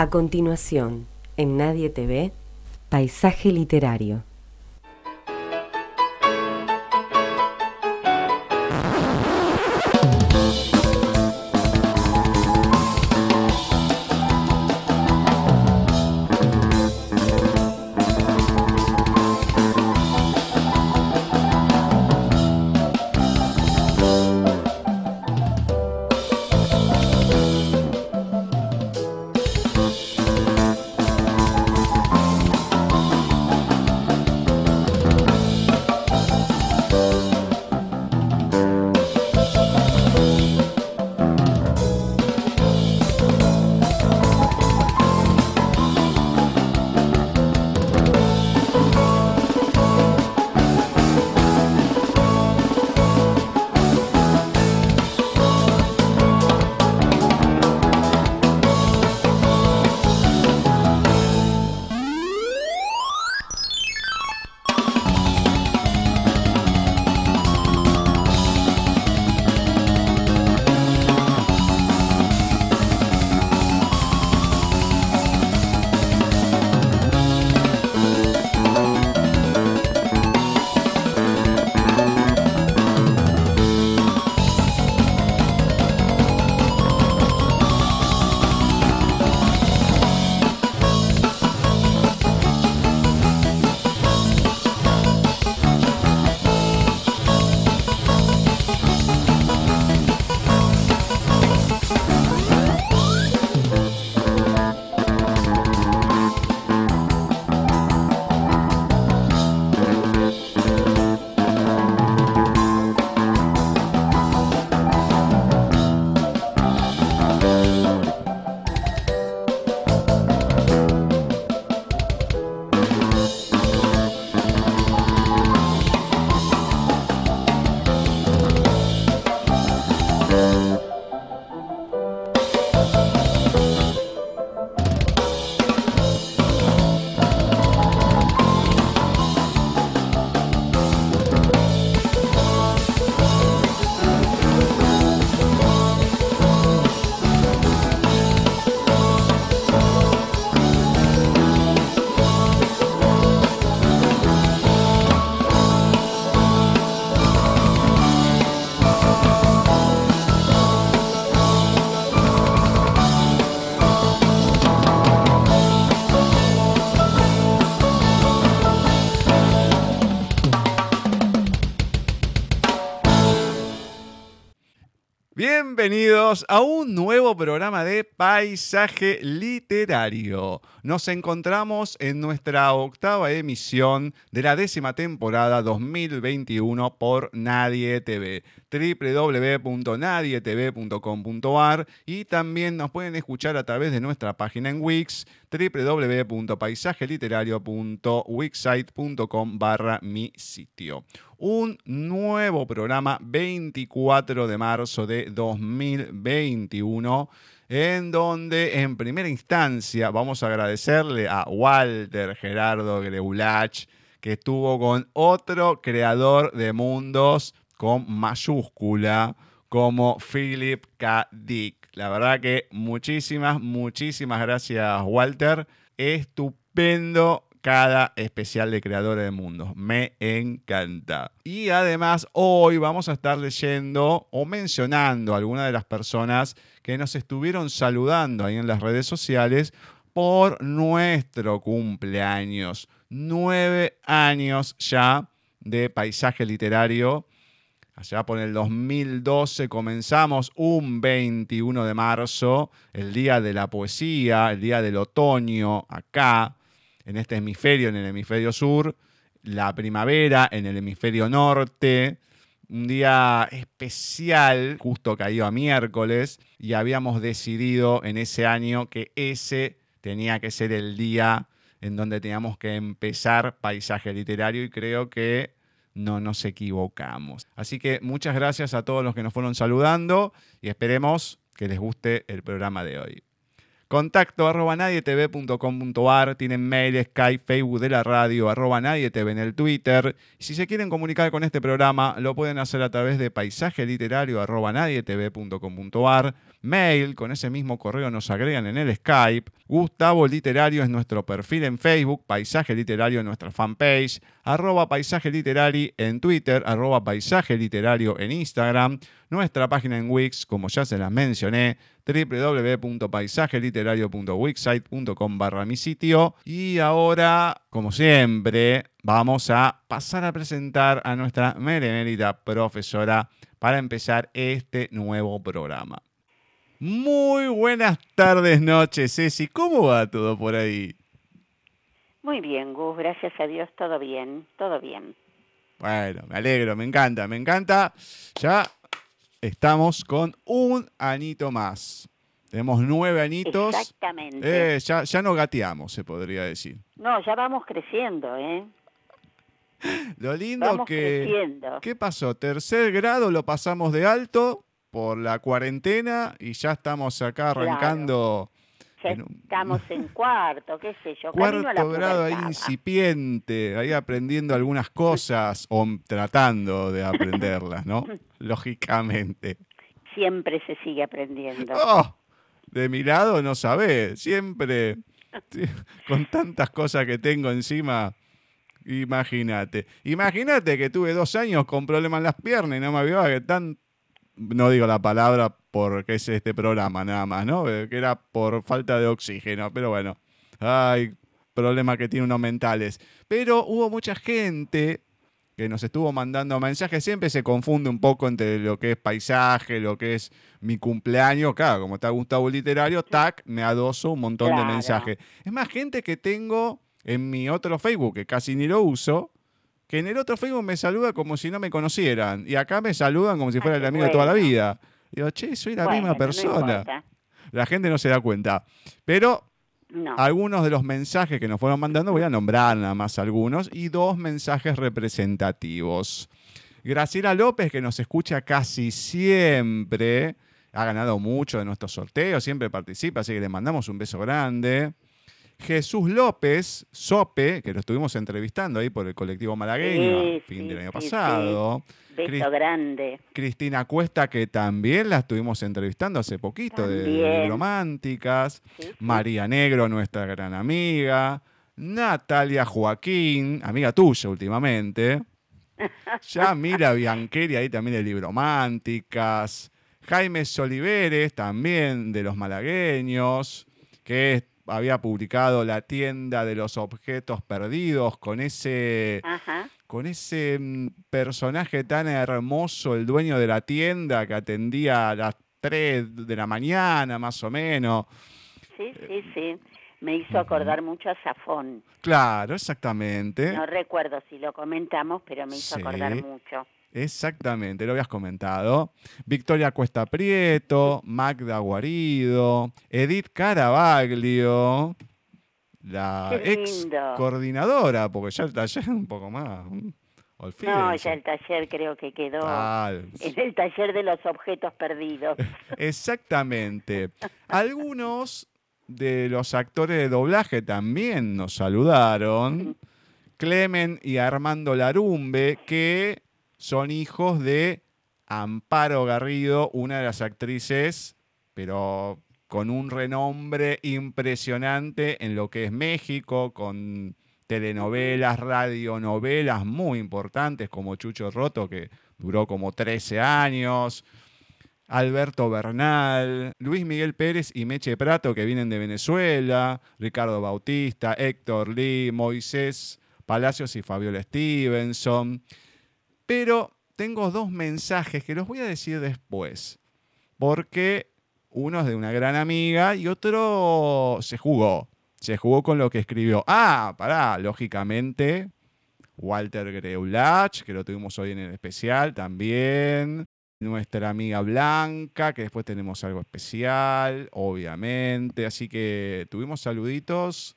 A continuación, en Nadie TV, Paisaje Literario. Bienvenidos a un nuevo programa de Paisaje Literario. Nos encontramos en nuestra octava emisión de la décima temporada 2021 por Nadie TV, www.nadietv.com.ar y también nos pueden escuchar a través de nuestra página en Wix www.paisajeliterario.wixsite.com barra mi sitio un nuevo programa 24 de marzo de 2021 en donde en primera instancia vamos a agradecerle a Walter Gerardo Greulach que estuvo con otro creador de mundos con mayúscula como Philip K. Dick. La verdad que muchísimas, muchísimas gracias Walter. Estupendo cada especial de Creadores de Mundos. Me encanta. Y además hoy vamos a estar leyendo o mencionando a algunas de las personas que nos estuvieron saludando ahí en las redes sociales por nuestro cumpleaños. Nueve años ya de paisaje literario. Allá por el 2012 comenzamos un 21 de marzo, el día de la poesía, el día del otoño, acá en este hemisferio, en el hemisferio sur, la primavera en el hemisferio norte, un día especial, justo caído a miércoles, y habíamos decidido en ese año que ese tenía que ser el día en donde teníamos que empezar paisaje literario y creo que no nos equivocamos. Así que muchas gracias a todos los que nos fueron saludando y esperemos que les guste el programa de hoy. Contacto arroba tienen mail, Skype, Facebook de la radio, arroba nadietv en el Twitter. Si se quieren comunicar con este programa, lo pueden hacer a través de paisaje literario arroba nadietv.com.ar, mail, con ese mismo correo nos agregan en el Skype. Gustavo Literario es nuestro perfil en Facebook, Paisaje Literario en nuestra fanpage, arroba Paisaje Literario en Twitter, arroba Paisaje Literario en Instagram, nuestra página en Wix, como ya se las mencioné, www.paisajeliterario.wixsite.com barra mi sitio. Y ahora, como siempre, vamos a pasar a presentar a nuestra meremérita profesora para empezar este nuevo programa. Muy buenas tardes, noches, Ceci. ¿Cómo va todo por ahí? Muy bien, Gus, gracias a Dios, todo bien, todo bien. Bueno, me alegro, me encanta, me encanta. Ya estamos con un anito más. Tenemos nueve anitos. Exactamente. Eh, ya, ya no gateamos, se podría decir. No, ya vamos creciendo, ¿eh? Lo lindo Vamos que... creciendo. ¿Qué pasó? Tercer grado lo pasamos de alto por la cuarentena y ya estamos acá arrancando Ya estamos en cuarto, qué sé yo. camino a la cuarto grado ahí incipiente, ahí aprendiendo algunas cosas o tratando de aprenderlas, ¿no? Lógicamente. Siempre se sigue aprendiendo. Oh, de mi lado no sabés, siempre con tantas cosas que tengo encima. Imagínate. Imagínate que tuve dos años con problemas en las piernas y no me avisaba que tan. No digo la palabra porque es este programa nada más, ¿no? Eh, Que era por falta de oxígeno, pero bueno. Ay, problemas que tiene unos mentales. Pero hubo mucha gente que nos estuvo mandando mensajes. Siempre se confunde un poco entre lo que es paisaje, lo que es mi cumpleaños. Claro, como está Gustavo Literario, tac, me adoso un montón de mensajes. Es más, gente que tengo en mi otro Facebook, que casi ni lo uso, que en el otro Facebook me saluda como si no me conocieran. Y acá me saludan como si fuera el amigo de toda la vida. Digo, che, soy la Bueno, misma persona. la gente no se da cuenta. Pero No. algunos de los mensajes que nos fueron mandando, voy a nombrar nada más algunos, y dos mensajes representativos. Graciela López, que nos escucha casi siempre, ha ganado mucho de nuestros sorteos, siempre participa, así que le mandamos un beso grande. Jesús López, Sope, que lo estuvimos entrevistando ahí por el colectivo malagueño, Sí, fin sí, del año sí, pasado. Beso Cris- grande. Cristina Cuesta, que también la estuvimos entrevistando hace poquito, de También. Románticas. Sí, sí. María Negro, nuestra gran amiga. Natalia Joaquín, amiga tuya últimamente. Yamila Biancheri, ahí también de Librománticas. Jaime Soliveres, también de los malagueños, que es- había publicado La tienda de los objetos perdidos con ese Ajá. con ese mm, personaje tan hermoso, el dueño de la tienda que atendía a las 3 de la mañana, más o menos. Sí, sí, sí. Me hizo acordar mucho a Safón. Claro, exactamente. No recuerdo si lo comentamos, pero me hizo Sí. acordar mucho. Exactamente, lo habías comentado. Victoria Cuesta Prieto, Magda Guarido, Edith Caravaglio, la Qué ex lindo. coordinadora, porque ya el taller es un poco más. No, ya el taller creo que quedó Tal, en el taller de los objetos perdidos. Exactamente. Algunos de los actores de doblaje también nos saludaron. Clemen y Armando Larumbe, que son hijos de Amparo Garrido, una de las actrices, pero con un renombre impresionante en lo que es México, con telenovelas, radionovelas muy importantes como Chucho Roto, que duró como 13 años. Alberto Bernal, Luis Miguel Pérez y Meche Prato, que vienen de Venezuela, Ricardo Bautista, Héctor Lee, Moisés Palacios y Fabiola Stevenson. Pero tengo dos mensajes que los voy a decir después, porque uno es de una gran amiga y otro se jugó. Se jugó con lo que escribió. Ah, pará, lógicamente, Walter Greulach, que lo tuvimos hoy en el especial también nuestra amiga Blanca, que después tenemos algo especial, obviamente. Así que tuvimos saluditos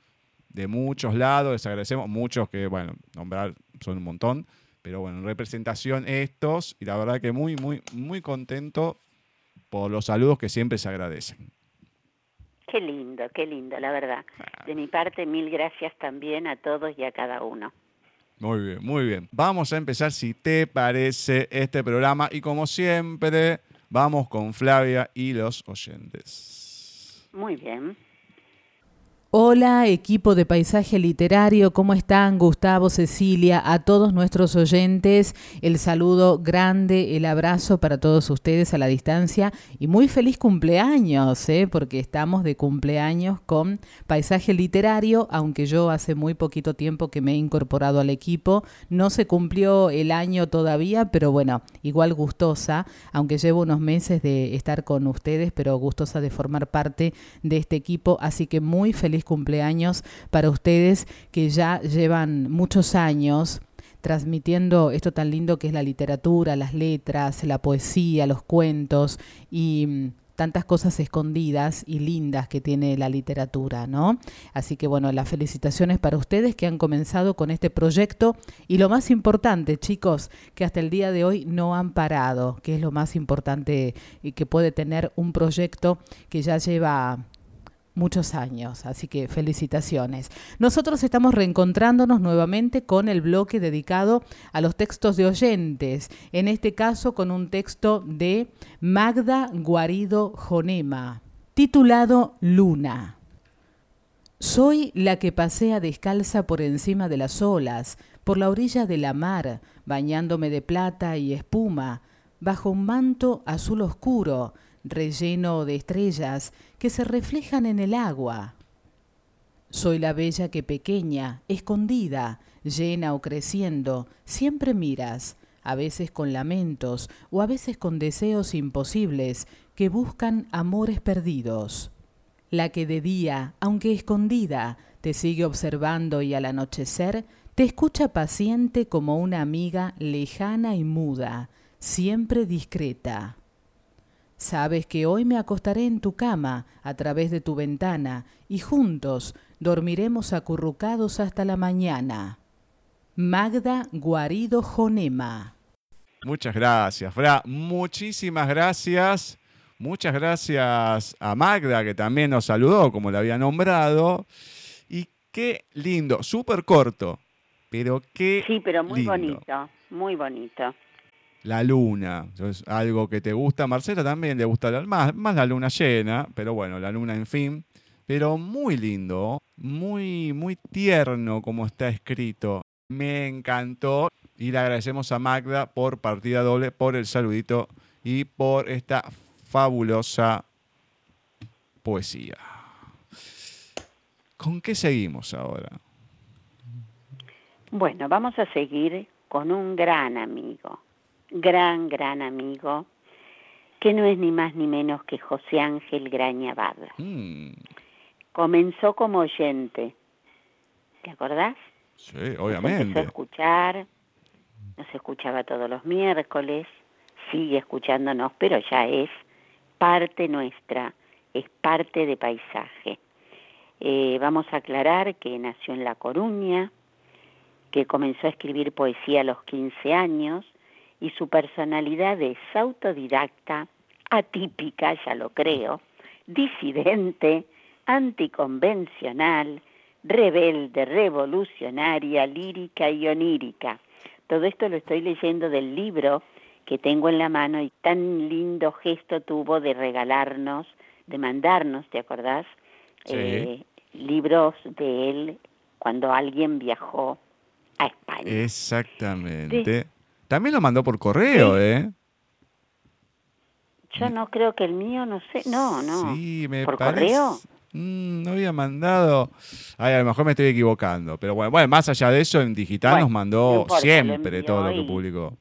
de muchos lados, les agradecemos, muchos que, bueno, nombrar son un montón, pero bueno, en representación estos, y la verdad que muy, muy, muy contento por los saludos que siempre se agradecen. Qué lindo, qué lindo, la verdad. De mi parte, mil gracias también a todos y a cada uno. Muy bien, muy bien. Vamos a empezar, si te parece, este programa y como siempre, vamos con Flavia y los oyentes. Muy bien. Hola, equipo de Paisaje Literario, ¿cómo están? Gustavo, Cecilia, a todos nuestros oyentes, el saludo grande, el abrazo para todos ustedes a la distancia y muy feliz cumpleaños, ¿eh? porque estamos de cumpleaños con Paisaje Literario, aunque yo hace muy poquito tiempo que me he incorporado al equipo, no se cumplió el año todavía, pero bueno, igual gustosa, aunque llevo unos meses de estar con ustedes, pero gustosa de formar parte de este equipo, así que muy feliz cumpleaños para ustedes que ya llevan muchos años transmitiendo esto tan lindo que es la literatura, las letras, la poesía, los cuentos y mm, tantas cosas escondidas y lindas que tiene la literatura, ¿no? Así que bueno, las felicitaciones para ustedes que han comenzado con este proyecto y lo más importante, chicos, que hasta el día de hoy no han parado, que es lo más importante y que puede tener un proyecto que ya lleva muchos años, así que felicitaciones. Nosotros estamos reencontrándonos nuevamente con el bloque dedicado a los textos de oyentes, en este caso con un texto de Magda Guarido Jonema, titulado Luna. Soy la que pasea descalza por encima de las olas, por la orilla de la mar, bañándome de plata y espuma, bajo un manto azul oscuro, relleno de estrellas que se reflejan en el agua. Soy la bella que pequeña, escondida, llena o creciendo, siempre miras, a veces con lamentos o a veces con deseos imposibles que buscan amores perdidos. La que de día, aunque escondida, te sigue observando y al anochecer te escucha paciente como una amiga lejana y muda, siempre discreta. Sabes que hoy me acostaré en tu cama a través de tu ventana y juntos dormiremos acurrucados hasta la mañana. Magda Guarido Jonema. Muchas gracias, Fra. Muchísimas gracias. Muchas gracias a Magda, que también nos saludó, como la había nombrado. Y qué lindo, súper corto, pero qué. Sí, pero muy bonito, muy bonito la luna, es algo que te gusta. Marcela también le gusta más, más la luna llena, pero bueno, la luna en fin. Pero muy lindo, muy, muy tierno como está escrito. Me encantó y le agradecemos a Magda por partida doble, por el saludito y por esta fabulosa poesía. ¿Con qué seguimos ahora? Bueno, vamos a seguir con un gran amigo, gran, gran amigo, que no es ni más ni menos que José Ángel Graña mm. Comenzó como oyente, ¿te acordás? Sí, obviamente. empezó a escuchar, nos escuchaba todos los miércoles, sigue escuchándonos, pero ya es parte nuestra, es parte de paisaje. Eh, vamos a aclarar que nació en La Coruña, que comenzó a escribir poesía a los 15 años, y su personalidad es autodidacta, atípica, ya lo creo, disidente, anticonvencional, rebelde, revolucionaria, lírica y onírica. Todo esto lo estoy leyendo del libro que tengo en la mano y tan lindo gesto tuvo de regalarnos, de mandarnos, ¿te acordás? Eh, libros de él cuando alguien viajó a España. Exactamente. También lo mandó por correo, ¿eh? Yo no creo que el mío, no sé, no, no. Sí, me ¿Por correo? Mm, no había mandado. Ay, a lo mejor me estoy equivocando. Pero bueno, bueno más allá de eso, en digital nos mandó siempre todo lo que publicó.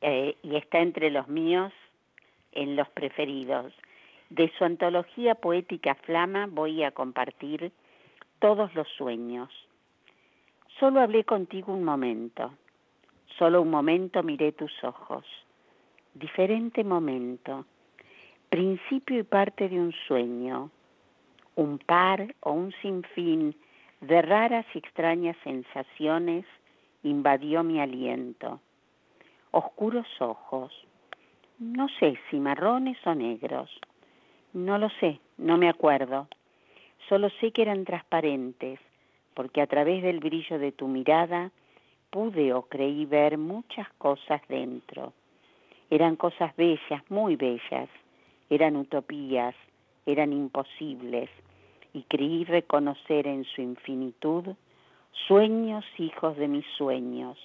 Eh, y está entre los míos en los preferidos. De su antología poética Flama voy a compartir todos los sueños. Solo hablé contigo un momento. Solo un momento miré tus ojos. Diferente momento. Principio y parte de un sueño. Un par o un sinfín de raras y extrañas sensaciones invadió mi aliento. Oscuros ojos. No sé si marrones o negros. No lo sé, no me acuerdo. Solo sé que eran transparentes, porque a través del brillo de tu mirada pude o creí ver muchas cosas dentro. Eran cosas bellas, muy bellas, eran utopías, eran imposibles, y creí reconocer en su infinitud sueños hijos de mis sueños.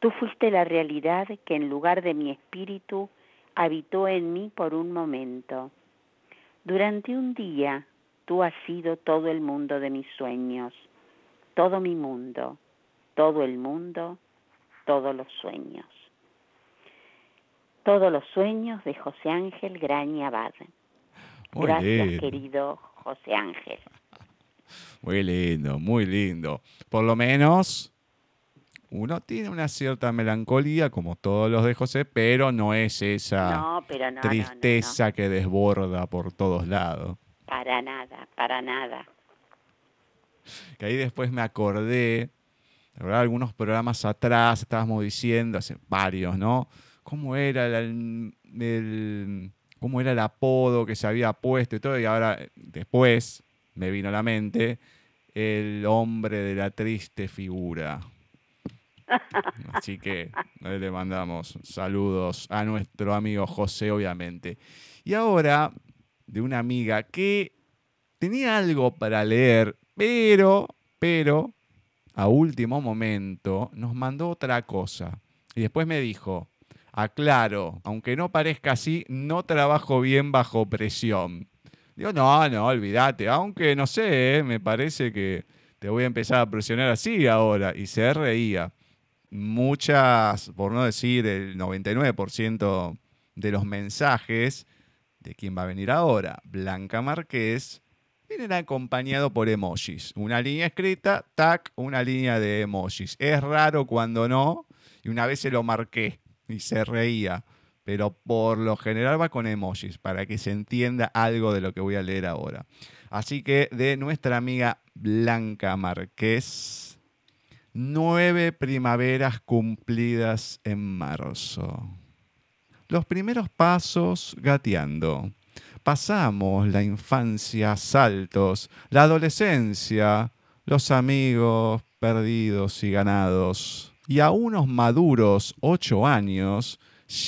Tú fuiste la realidad que en lugar de mi espíritu habitó en mí por un momento. Durante un día tú has sido todo el mundo de mis sueños, todo mi mundo, todo el mundo, todos los sueños. Todos los sueños de José Ángel Graña Abad. Gracias, querido José Ángel. Muy lindo, muy lindo. Por lo menos uno tiene una cierta melancolía, como todos los de José, pero no es esa tristeza que desborda por todos lados. Para nada, para nada. Que ahí después me acordé, verdad, algunos programas atrás estábamos diciendo, hace varios, ¿no? ¿Cómo era el, cómo era el apodo que se había puesto y todo? Y ahora, después, me vino a la mente el hombre de la triste figura. Así que le mandamos saludos a nuestro amigo José, obviamente. Y ahora, de una amiga que tenía algo para leer, pero, pero, a último momento, nos mandó otra cosa. Y después me dijo, aclaro, aunque no parezca así, no trabajo bien bajo presión. Digo, no, no, olvídate, aunque no sé, ¿eh? me parece que te voy a empezar a presionar así ahora. Y se reía. Muchas, por no decir el 99% de los mensajes de quién va a venir ahora, Blanca Márquez, vienen acompañados por emojis. Una línea escrita, tac, una línea de emojis. Es raro cuando no, y una vez se lo marqué y se reía pero por lo general va con emojis para que se entienda algo de lo que voy a leer ahora. Así que de nuestra amiga Blanca Márquez, nueve primaveras cumplidas en marzo. Los primeros pasos gateando. Pasamos la infancia saltos, la adolescencia, los amigos perdidos y ganados. Y a unos maduros ocho años,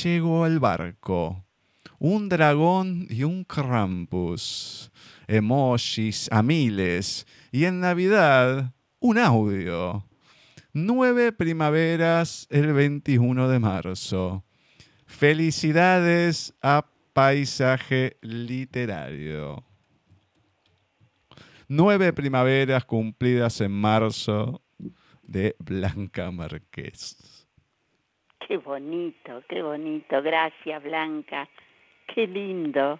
llegó el barco. Un dragón y un Krampus. Emojis a miles. Y en Navidad, un audio. Nueve primaveras el 21 de marzo. Felicidades a Paisaje Literario. Nueve primaveras cumplidas en marzo de Blanca Marqués. Qué bonito, qué bonito. Gracias, Blanca. Qué lindo.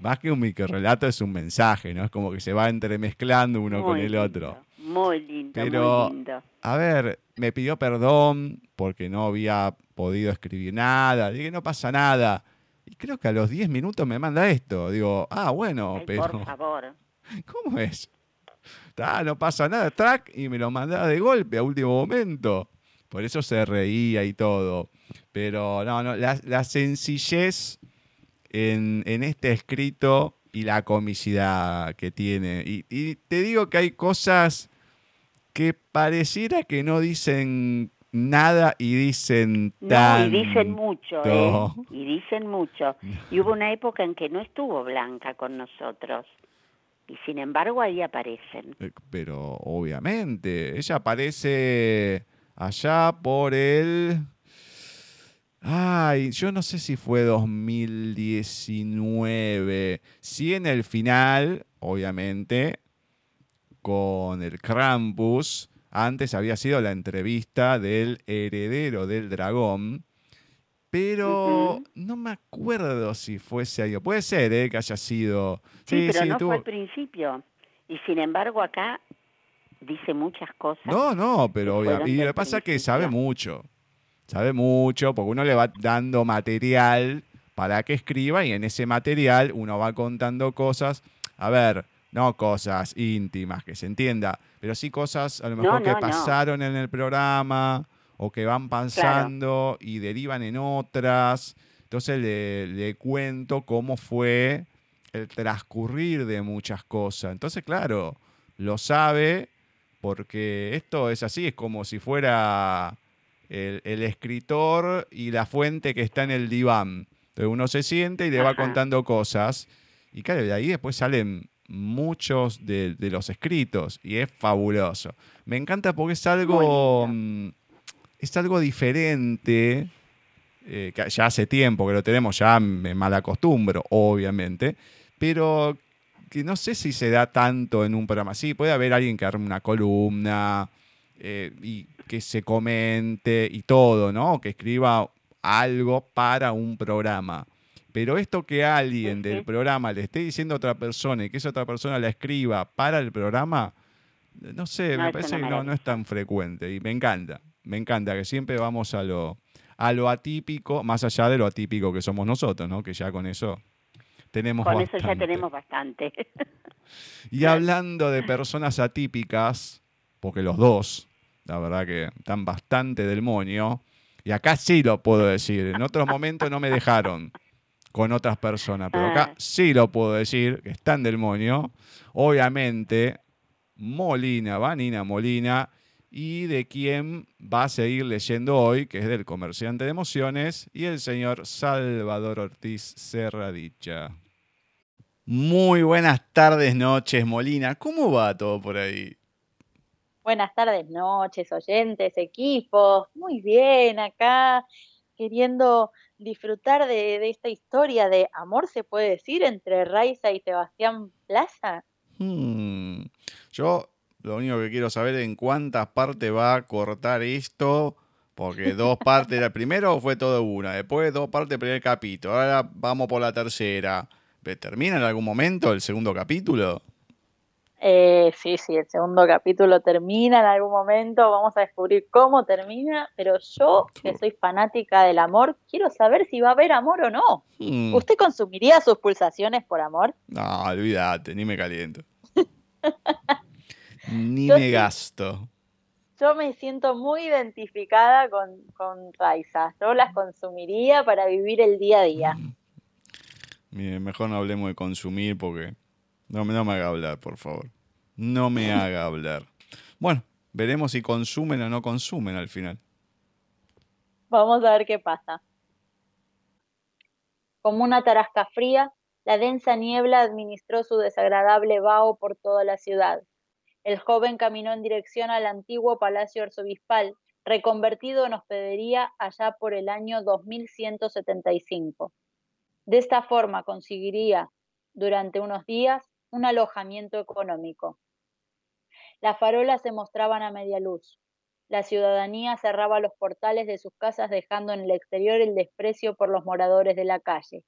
Más que un microrelato es un mensaje, ¿no? Es como que se va entremezclando uno con el otro. Muy lindo, Pero, muy lindo. A ver, me pidió perdón porque no había podido escribir nada. Dije, no pasa nada. Y creo que a los 10 minutos me manda esto. Digo, ah, bueno, pero. Por favor. ¿Cómo es? Ah, no pasa nada, track, y me lo manda de golpe a último momento. Por eso se reía y todo. Pero no, no, la, sencillez en, este escrito y la comicidad que tiene. Y, te digo que hay cosas que pareciera que no dicen nada y dicen tanto. No, y dicen mucho, ¿eh? Y dicen mucho. Y hubo una época en que no estuvo Blanca con nosotros. Y sin embargo ahí aparecen. Eh, pero obviamente, ella aparece allá por el... Ay, yo no sé si fue 2019. Sí en el final, obviamente, con el Krampus. Antes había sido la entrevista del heredero del dragón. Pero no me acuerdo si fuese ahí. Puede ser ¿eh? que haya sido. Sí, pero no fue al principio. Y sin embargo acá dice muchas cosas. No, no, pero obviamente. Y lo que pasa es que sabe mucho. Sabe mucho, porque uno le va dando material para que escriba y en ese material uno va contando cosas. A ver, no cosas íntimas, que se entienda, pero sí cosas a lo mejor que pasaron en el programa o que van pasando y derivan en otras. Entonces le, le cuento cómo fue el transcurrir de muchas cosas. Entonces, claro, lo sabe porque esto es así, es como si fuera el, el escritor y la fuente que está en el diván. Entonces uno se siente y le va contando cosas. Y claro, de ahí después salen muchos de, de los escritos y es fabuloso. Me encanta porque es algo, mm, es algo diferente, eh, que ya hace tiempo que lo tenemos, ya me mal acostumbro, obviamente, pero que no sé si se da tanto en un programa. Sí, puede haber alguien que arme una columna eh, y que se comente y todo, ¿no? Que escriba algo para un programa. Pero esto que alguien del programa le esté diciendo a otra persona y que esa otra persona la escriba para el programa, no sé, No, me parece que no, no es tan frecuente y me encanta, me encanta que siempre vamos a lo, a lo atípico, más allá de lo atípico que somos nosotros, ¿no? Que ya con eso tenemos Con eso ya tenemos bastante. Y hablando de personas atípicas, porque los dos, la verdad que están bastante del moño, y acá sí lo puedo decir, en otros momentos no me dejaron con otras personas, pero acá Ah. sí lo puedo decir, que están del moño. Obviamente, Molina, Vanina Molina, y de quien va a seguir leyendo hoy, que es del comerciante de emociones, y el señor Salvador Ortiz Serradicha. Muy buenas tardes, noches, Molina. ¿Cómo va todo por ahí? Buenas tardes, noches, oyentes, equipos. Muy bien, acá queriendo disfrutar de, esta historia de amor, se puede decir, entre Raiza y Sebastián Plaza. Hmm, Yo lo único que quiero saber en cuántas partes va a cortar esto, porque dos partes, el primero fue todo una, después dos partes primer capítulo, ahora vamos por la tercera. ¿Termina en algún momento el segundo capítulo? Eh, sí, sí, el segundo capítulo termina en algún momento, vamos a descubrir cómo termina, pero yo, que soy fanática del amor, quiero saber si va a haber amor o no. Hmm, ¿Usted consumiría sus pulsaciones por amor? No, olvídate, ni me caliento. Ni Yo me sí. gasto. Yo me siento muy identificada con, con Raiza. Yo las consumiría para vivir el día a día. Mire, mejor no hablemos de consumir porque no, me- no me haga hablar, por favor. No me haga hablar. Bueno, veremos si consumen o no consumen al final. Vamos a ver qué pasa. Como una tarasca fría, la densa niebla administró su desagradable vaho por toda la ciudad. El joven caminó en dirección al antiguo palacio arzobispal, reconvertido en hospedería allá por el año 2175. De esta forma conseguiría, durante unos días, un alojamiento económico. Las farolas se mostraban a media luz. La ciudadanía cerraba los portales de sus casas dejando en el exterior el desprecio por los moradores de la calle.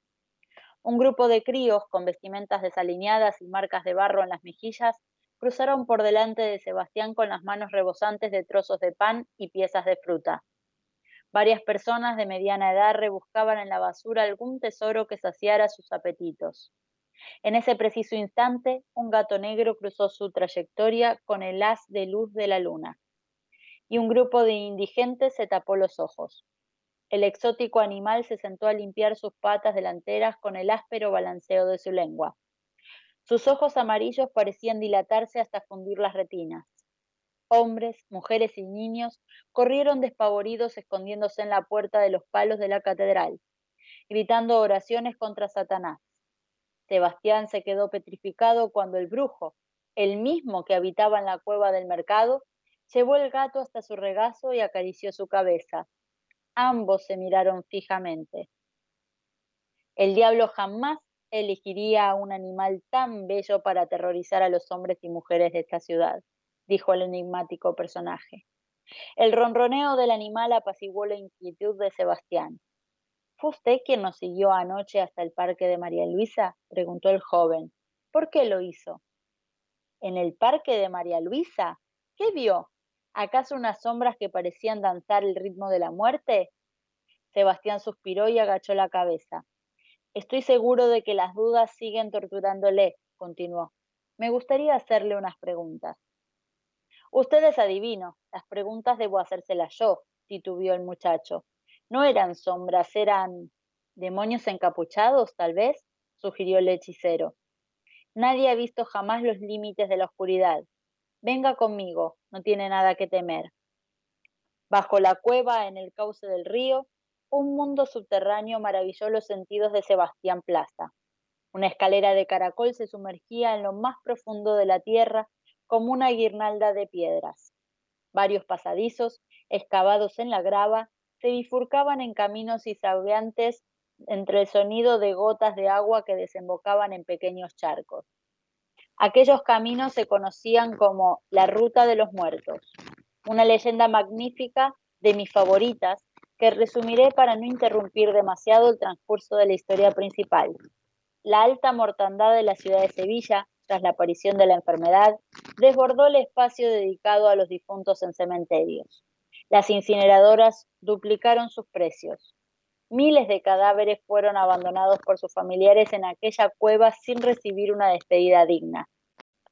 Un grupo de críos con vestimentas desalineadas y marcas de barro en las mejillas cruzaron por delante de Sebastián con las manos rebosantes de trozos de pan y piezas de fruta. Varias personas de mediana edad rebuscaban en la basura algún tesoro que saciara sus apetitos. En ese preciso instante, un gato negro cruzó su trayectoria con el haz de luz de la luna y un grupo de indigentes se tapó los ojos. El exótico animal se sentó a limpiar sus patas delanteras con el áspero balanceo de su lengua. Sus ojos amarillos parecían dilatarse hasta fundir las retinas. Hombres, mujeres y niños corrieron despavoridos escondiéndose en la puerta de los palos de la catedral, gritando oraciones contra Satanás. Sebastián se quedó petrificado cuando el brujo, el mismo que habitaba en la cueva del mercado, llevó el gato hasta su regazo y acarició su cabeza. Ambos se miraron fijamente. El diablo jamás elegiría a un animal tan bello para aterrorizar a los hombres y mujeres de esta ciudad, dijo el enigmático personaje. El ronroneo del animal apaciguó la inquietud de Sebastián. ¿Fue usted quien nos siguió anoche hasta el parque de María Luisa? preguntó el joven. ¿Por qué lo hizo? ¿En el parque de María Luisa? ¿Qué vio? ¿Acaso unas sombras que parecían danzar el ritmo de la muerte? Sebastián suspiró y agachó la cabeza. Estoy seguro de que las dudas siguen torturándole, continuó. Me gustaría hacerle unas preguntas. Usted es adivino, las preguntas debo hacérselas yo, titubeó el muchacho. No eran sombras, eran demonios encapuchados, tal vez. sugirió el hechicero. Nadie ha visto jamás los límites de la oscuridad. Venga conmigo, no tiene nada que temer. Bajo la cueva, en el cauce del río, un mundo subterráneo maravilló los sentidos de Sebastián Plaza. Una escalera de caracol se sumergía en lo más profundo de la tierra como una guirnalda de piedras. Varios pasadizos, excavados en la grava, se bifurcaban en caminos y entre el sonido de gotas de agua que desembocaban en pequeños charcos. Aquellos caminos se conocían como la Ruta de los Muertos, una leyenda magnífica de mis favoritas que resumiré para no interrumpir demasiado el transcurso de la historia principal. La alta mortandad de la ciudad de Sevilla, tras la aparición de la enfermedad, desbordó el espacio dedicado a los difuntos en cementerios. Las incineradoras duplicaron sus precios. Miles de cadáveres fueron abandonados por sus familiares en aquella cueva sin recibir una despedida digna.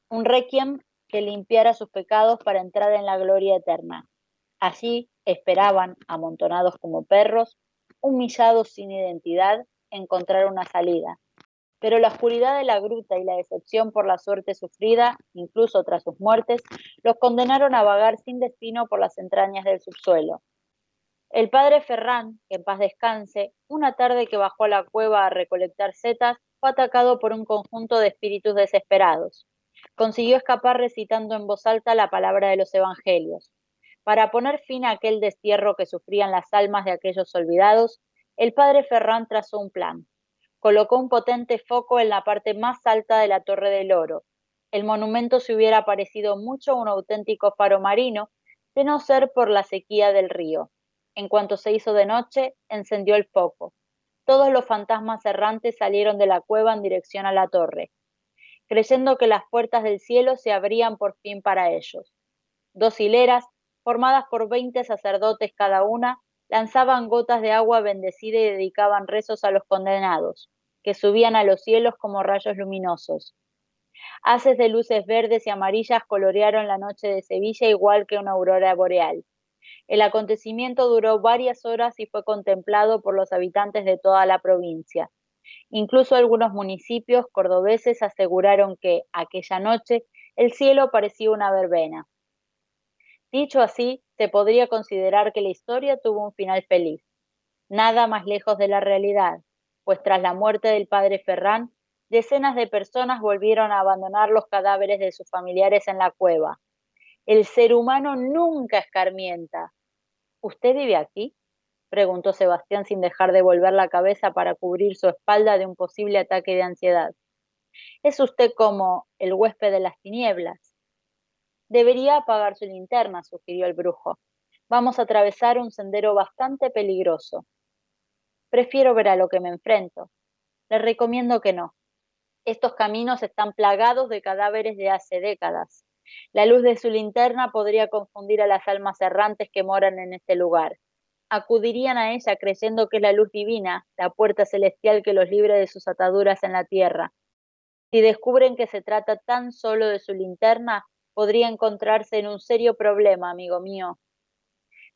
Un requiem que limpiara sus pecados para entrar en la gloria eterna. Allí esperaban, amontonados como perros, humillados sin identidad, encontrar una salida. Pero la oscuridad de la gruta y la decepción por la suerte sufrida, incluso tras sus muertes, los condenaron a vagar sin destino por las entrañas del subsuelo. El padre Ferrán, que en paz descanse, una tarde que bajó a la cueva a recolectar setas, fue atacado por un conjunto de espíritus desesperados. Consiguió escapar recitando en voz alta la palabra de los evangelios. Para poner fin a aquel destierro que sufrían las almas de aquellos olvidados, el padre Ferrán trazó un plan. Colocó un potente foco en la parte más alta de la Torre del Oro. El monumento se hubiera parecido mucho a un auténtico faro marino, de no ser por la sequía del río. En cuanto se hizo de noche, encendió el foco. Todos los fantasmas errantes salieron de la cueva en dirección a la torre, creyendo que las puertas del cielo se abrían por fin para ellos. Dos hileras, formadas por veinte sacerdotes cada una, lanzaban gotas de agua bendecida y dedicaban rezos a los condenados, que subían a los cielos como rayos luminosos. Haces de luces verdes y amarillas colorearon la noche de Sevilla igual que una aurora boreal. El acontecimiento duró varias horas y fue contemplado por los habitantes de toda la provincia. Incluso algunos municipios cordobeses aseguraron que aquella noche el cielo parecía una verbena. Dicho así, se podría considerar que la historia tuvo un final feliz. Nada más lejos de la realidad, pues tras la muerte del padre Ferrán, decenas de personas volvieron a abandonar los cadáveres de sus familiares en la cueva, el ser humano nunca escarmienta. ¿Usted vive aquí? preguntó Sebastián sin dejar de volver la cabeza para cubrir su espalda de un posible ataque de ansiedad. Es usted como el huésped de las tinieblas. Debería apagar su linterna, sugirió el brujo. Vamos a atravesar un sendero bastante peligroso. Prefiero ver a lo que me enfrento. Le recomiendo que no. Estos caminos están plagados de cadáveres de hace décadas. La luz de su linterna podría confundir a las almas errantes que moran en este lugar. Acudirían a ella creyendo que es la luz divina, la puerta celestial que los libre de sus ataduras en la tierra. Si descubren que se trata tan solo de su linterna, podría encontrarse en un serio problema, amigo mío.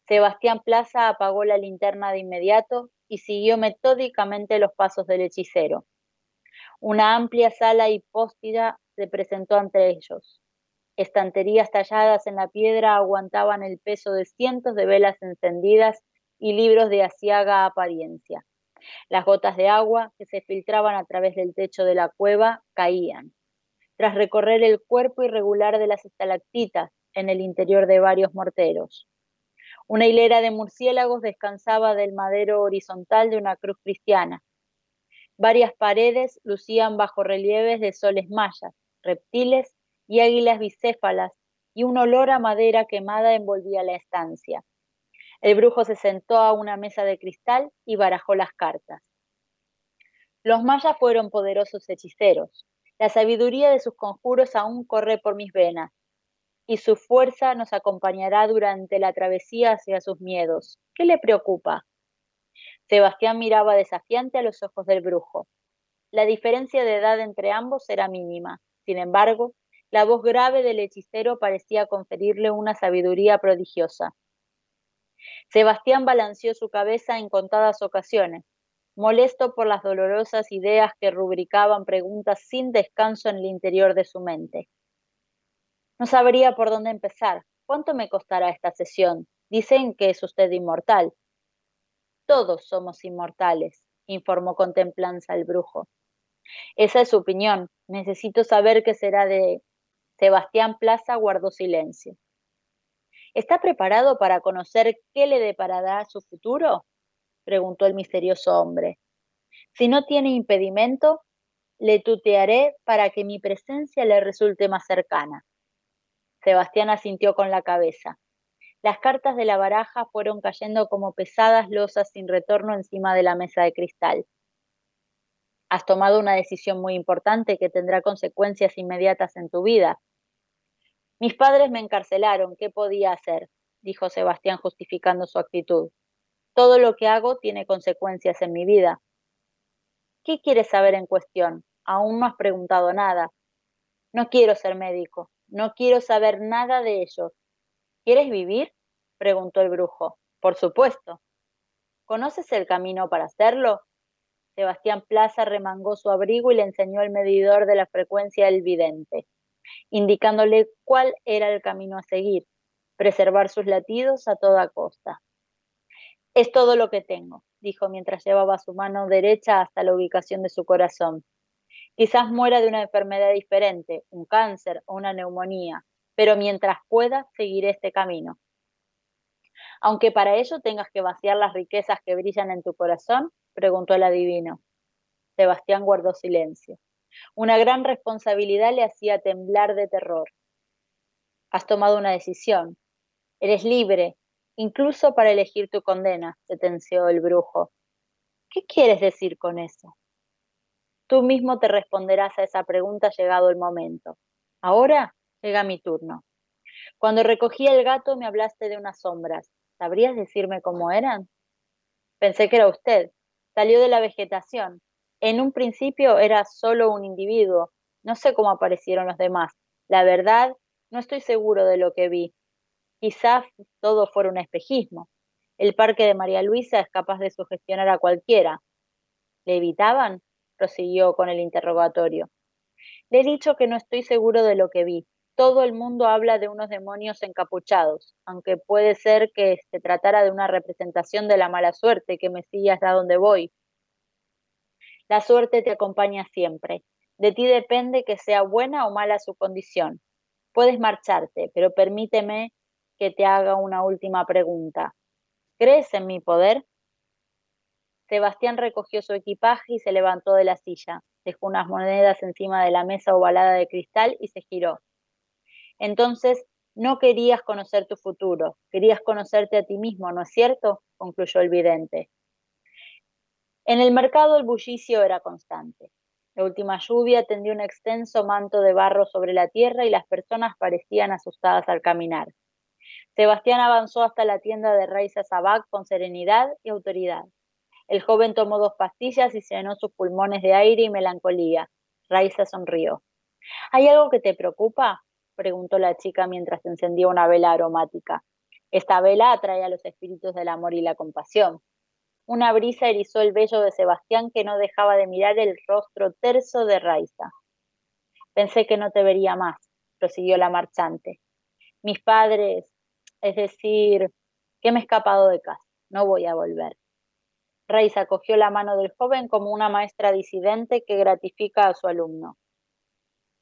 Sebastián Plaza apagó la linterna de inmediato y siguió metódicamente los pasos del hechicero. Una amplia sala hipóstida se presentó ante ellos. Estanterías talladas en la piedra aguantaban el peso de cientos de velas encendidas y libros de asiaga apariencia. Las gotas de agua que se filtraban a través del techo de la cueva caían. Tras recorrer el cuerpo irregular de las estalactitas en el interior de varios morteros. Una hilera de murciélagos descansaba del madero horizontal de una cruz cristiana. Varias paredes lucían bajo relieves de soles mayas, reptiles y águilas bicéfalas, y un olor a madera quemada envolvía la estancia. El brujo se sentó a una mesa de cristal y barajó las cartas. Los mayas fueron poderosos hechiceros. La sabiduría de sus conjuros aún corre por mis venas, y su fuerza nos acompañará durante la travesía hacia sus miedos. ¿Qué le preocupa? Sebastián miraba desafiante a los ojos del brujo. La diferencia de edad entre ambos era mínima. Sin embargo, la voz grave del hechicero parecía conferirle una sabiduría prodigiosa. Sebastián balanceó su cabeza en contadas ocasiones. molesto por las dolorosas ideas que rubricaban preguntas sin descanso en el interior de su mente. No sabría por dónde empezar. ¿Cuánto me costará esta sesión? Dicen que es usted inmortal. Todos somos inmortales, informó con templanza el brujo. Esa es su opinión. Necesito saber qué será de... Sebastián Plaza guardó silencio. ¿Está preparado para conocer qué le deparará su futuro? preguntó el misterioso hombre. Si no tiene impedimento, le tutearé para que mi presencia le resulte más cercana. Sebastián asintió con la cabeza. Las cartas de la baraja fueron cayendo como pesadas losas sin retorno encima de la mesa de cristal. Has tomado una decisión muy importante que tendrá consecuencias inmediatas en tu vida. Mis padres me encarcelaron, ¿qué podía hacer? dijo Sebastián justificando su actitud. Todo lo que hago tiene consecuencias en mi vida. ¿Qué quieres saber en cuestión? Aún no has preguntado nada. No quiero ser médico, no quiero saber nada de ellos. ¿Quieres vivir? preguntó el brujo. Por supuesto. ¿Conoces el camino para hacerlo? Sebastián Plaza remangó su abrigo y le enseñó el medidor de la frecuencia del vidente, indicándole cuál era el camino a seguir, preservar sus latidos a toda costa. Es todo lo que tengo, dijo mientras llevaba su mano derecha hasta la ubicación de su corazón. Quizás muera de una enfermedad diferente, un cáncer o una neumonía, pero mientras pueda, seguiré este camino. Aunque para ello tengas que vaciar las riquezas que brillan en tu corazón, preguntó el adivino. Sebastián guardó silencio. Una gran responsabilidad le hacía temblar de terror. Has tomado una decisión. Eres libre, incluso para elegir tu condena, sentenció el brujo. ¿Qué quieres decir con eso? Tú mismo te responderás a esa pregunta llegado el momento. Ahora Llega mi turno. Cuando recogí el gato me hablaste de unas sombras. ¿Sabrías decirme cómo eran? Pensé que era usted. Salió de la vegetación. En un principio era solo un individuo. No sé cómo aparecieron los demás. La verdad, no estoy seguro de lo que vi. Quizás todo fuera un espejismo. El parque de María Luisa es capaz de sugestionar a cualquiera. ¿Le evitaban? Prosiguió con el interrogatorio. Le he dicho que no estoy seguro de lo que vi todo el mundo habla de unos demonios encapuchados, aunque puede ser que se tratara de una representación de la mala suerte que me sigue hasta donde voy. La suerte te acompaña siempre. De ti depende que sea buena o mala su condición. Puedes marcharte, pero permíteme que te haga una última pregunta. ¿Crees en mi poder? Sebastián recogió su equipaje y se levantó de la silla, dejó unas monedas encima de la mesa ovalada de cristal y se giró. Entonces, no querías conocer tu futuro, querías conocerte a ti mismo, ¿no es cierto? concluyó el vidente. En el mercado el bullicio era constante. La última lluvia tendió un extenso manto de barro sobre la tierra y las personas parecían asustadas al caminar. Sebastián avanzó hasta la tienda de Raiza Sabac con serenidad y autoridad. El joven tomó dos pastillas y llenó sus pulmones de aire y melancolía. Raiza sonrió. ¿Hay algo que te preocupa? preguntó la chica mientras encendía una vela aromática. Esta vela atrae a los espíritus del amor y la compasión. Una brisa erizó el vello de Sebastián que no dejaba de mirar el rostro terso de Raiza. Pensé que no te vería más, prosiguió la marchante. Mis padres, es decir, que me he escapado de casa, no voy a volver. Raiza cogió la mano del joven como una maestra disidente que gratifica a su alumno.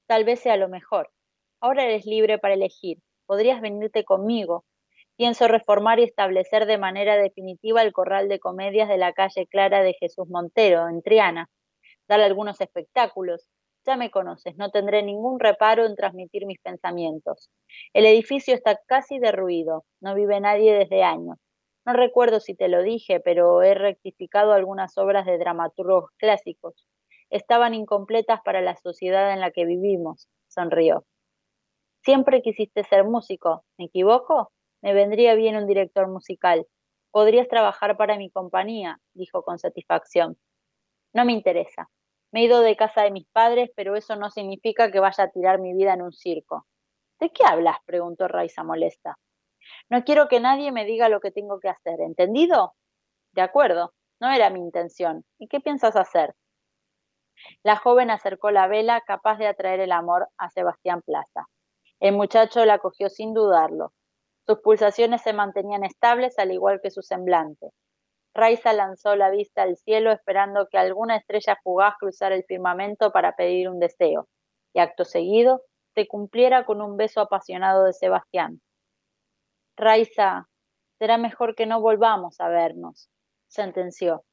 Tal vez sea lo mejor, Ahora eres libre para elegir. Podrías venirte conmigo. Pienso reformar y establecer de manera definitiva el corral de comedias de la calle Clara de Jesús Montero, en Triana. Dar algunos espectáculos. Ya me conoces, no tendré ningún reparo en transmitir mis pensamientos. El edificio está casi derruido, no vive nadie desde años. No recuerdo si te lo dije, pero he rectificado algunas obras de dramaturgos clásicos. Estaban incompletas para la sociedad en la que vivimos, sonrió. Siempre quisiste ser músico, ¿me equivoco? Me vendría bien un director musical. Podrías trabajar para mi compañía, dijo con satisfacción. No me interesa. Me he ido de casa de mis padres, pero eso no significa que vaya a tirar mi vida en un circo. ¿De qué hablas? preguntó Raiza molesta. No quiero que nadie me diga lo que tengo que hacer, ¿entendido? De acuerdo. No era mi intención. ¿Y qué piensas hacer? La joven acercó la vela capaz de atraer el amor a Sebastián Plaza. El muchacho la cogió sin dudarlo. Sus pulsaciones se mantenían estables al igual que su semblante. Raiza lanzó la vista al cielo esperando que alguna estrella fugaz cruzara el firmamento para pedir un deseo, y acto seguido se cumpliera con un beso apasionado de Sebastián. Raiza, será mejor que no volvamos a vernos, sentenció.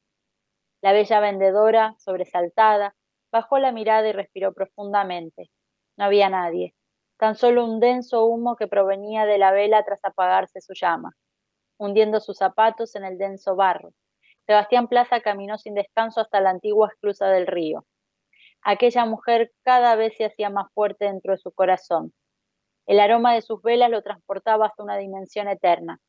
La bella vendedora, sobresaltada, bajó la mirada y respiró profundamente. No había nadie, tan solo un denso humo que provenía de la vela tras apagarse su llama hundiendo sus zapatos en el denso barro. Sebastián Plaza caminó sin descanso hasta la antigua esclusa del río. Aquella mujer cada vez se hacía más fuerte dentro de su corazón. El aroma de sus velas lo transportaba hasta una dimensión eterna.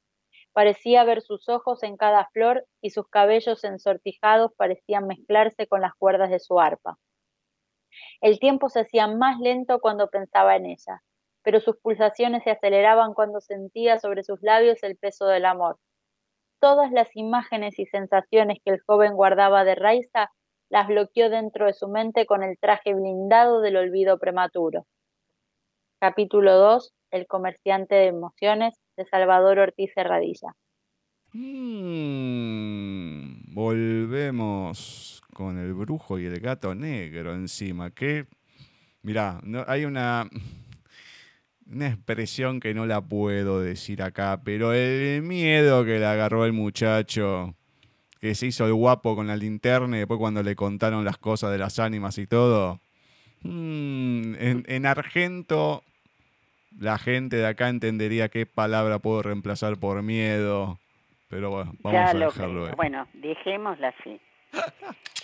Parecía ver sus ojos en cada flor y sus cabellos ensortijados parecían mezclarse con las cuerdas de su arpa. El tiempo se hacía más lento cuando pensaba en ella pero sus pulsaciones se aceleraban cuando sentía sobre sus labios el peso del amor. Todas las imágenes y sensaciones que el joven guardaba de Raiza las bloqueó dentro de su mente con el traje blindado del olvido prematuro. Capítulo 2. El comerciante de emociones de Salvador Ortiz Herradilla. Mm, volvemos con el brujo y el gato negro encima. Que, mira, no, hay una una expresión que no la puedo decir acá, pero el miedo que le agarró el muchacho, que se hizo el guapo con la linterna y después cuando le contaron las cosas de las ánimas y todo. Mm, en, Argento, la gente de acá entendería qué palabra puedo reemplazar por miedo. Pero bueno, vamos a dejarlo ahí. Bueno, dejémosla así.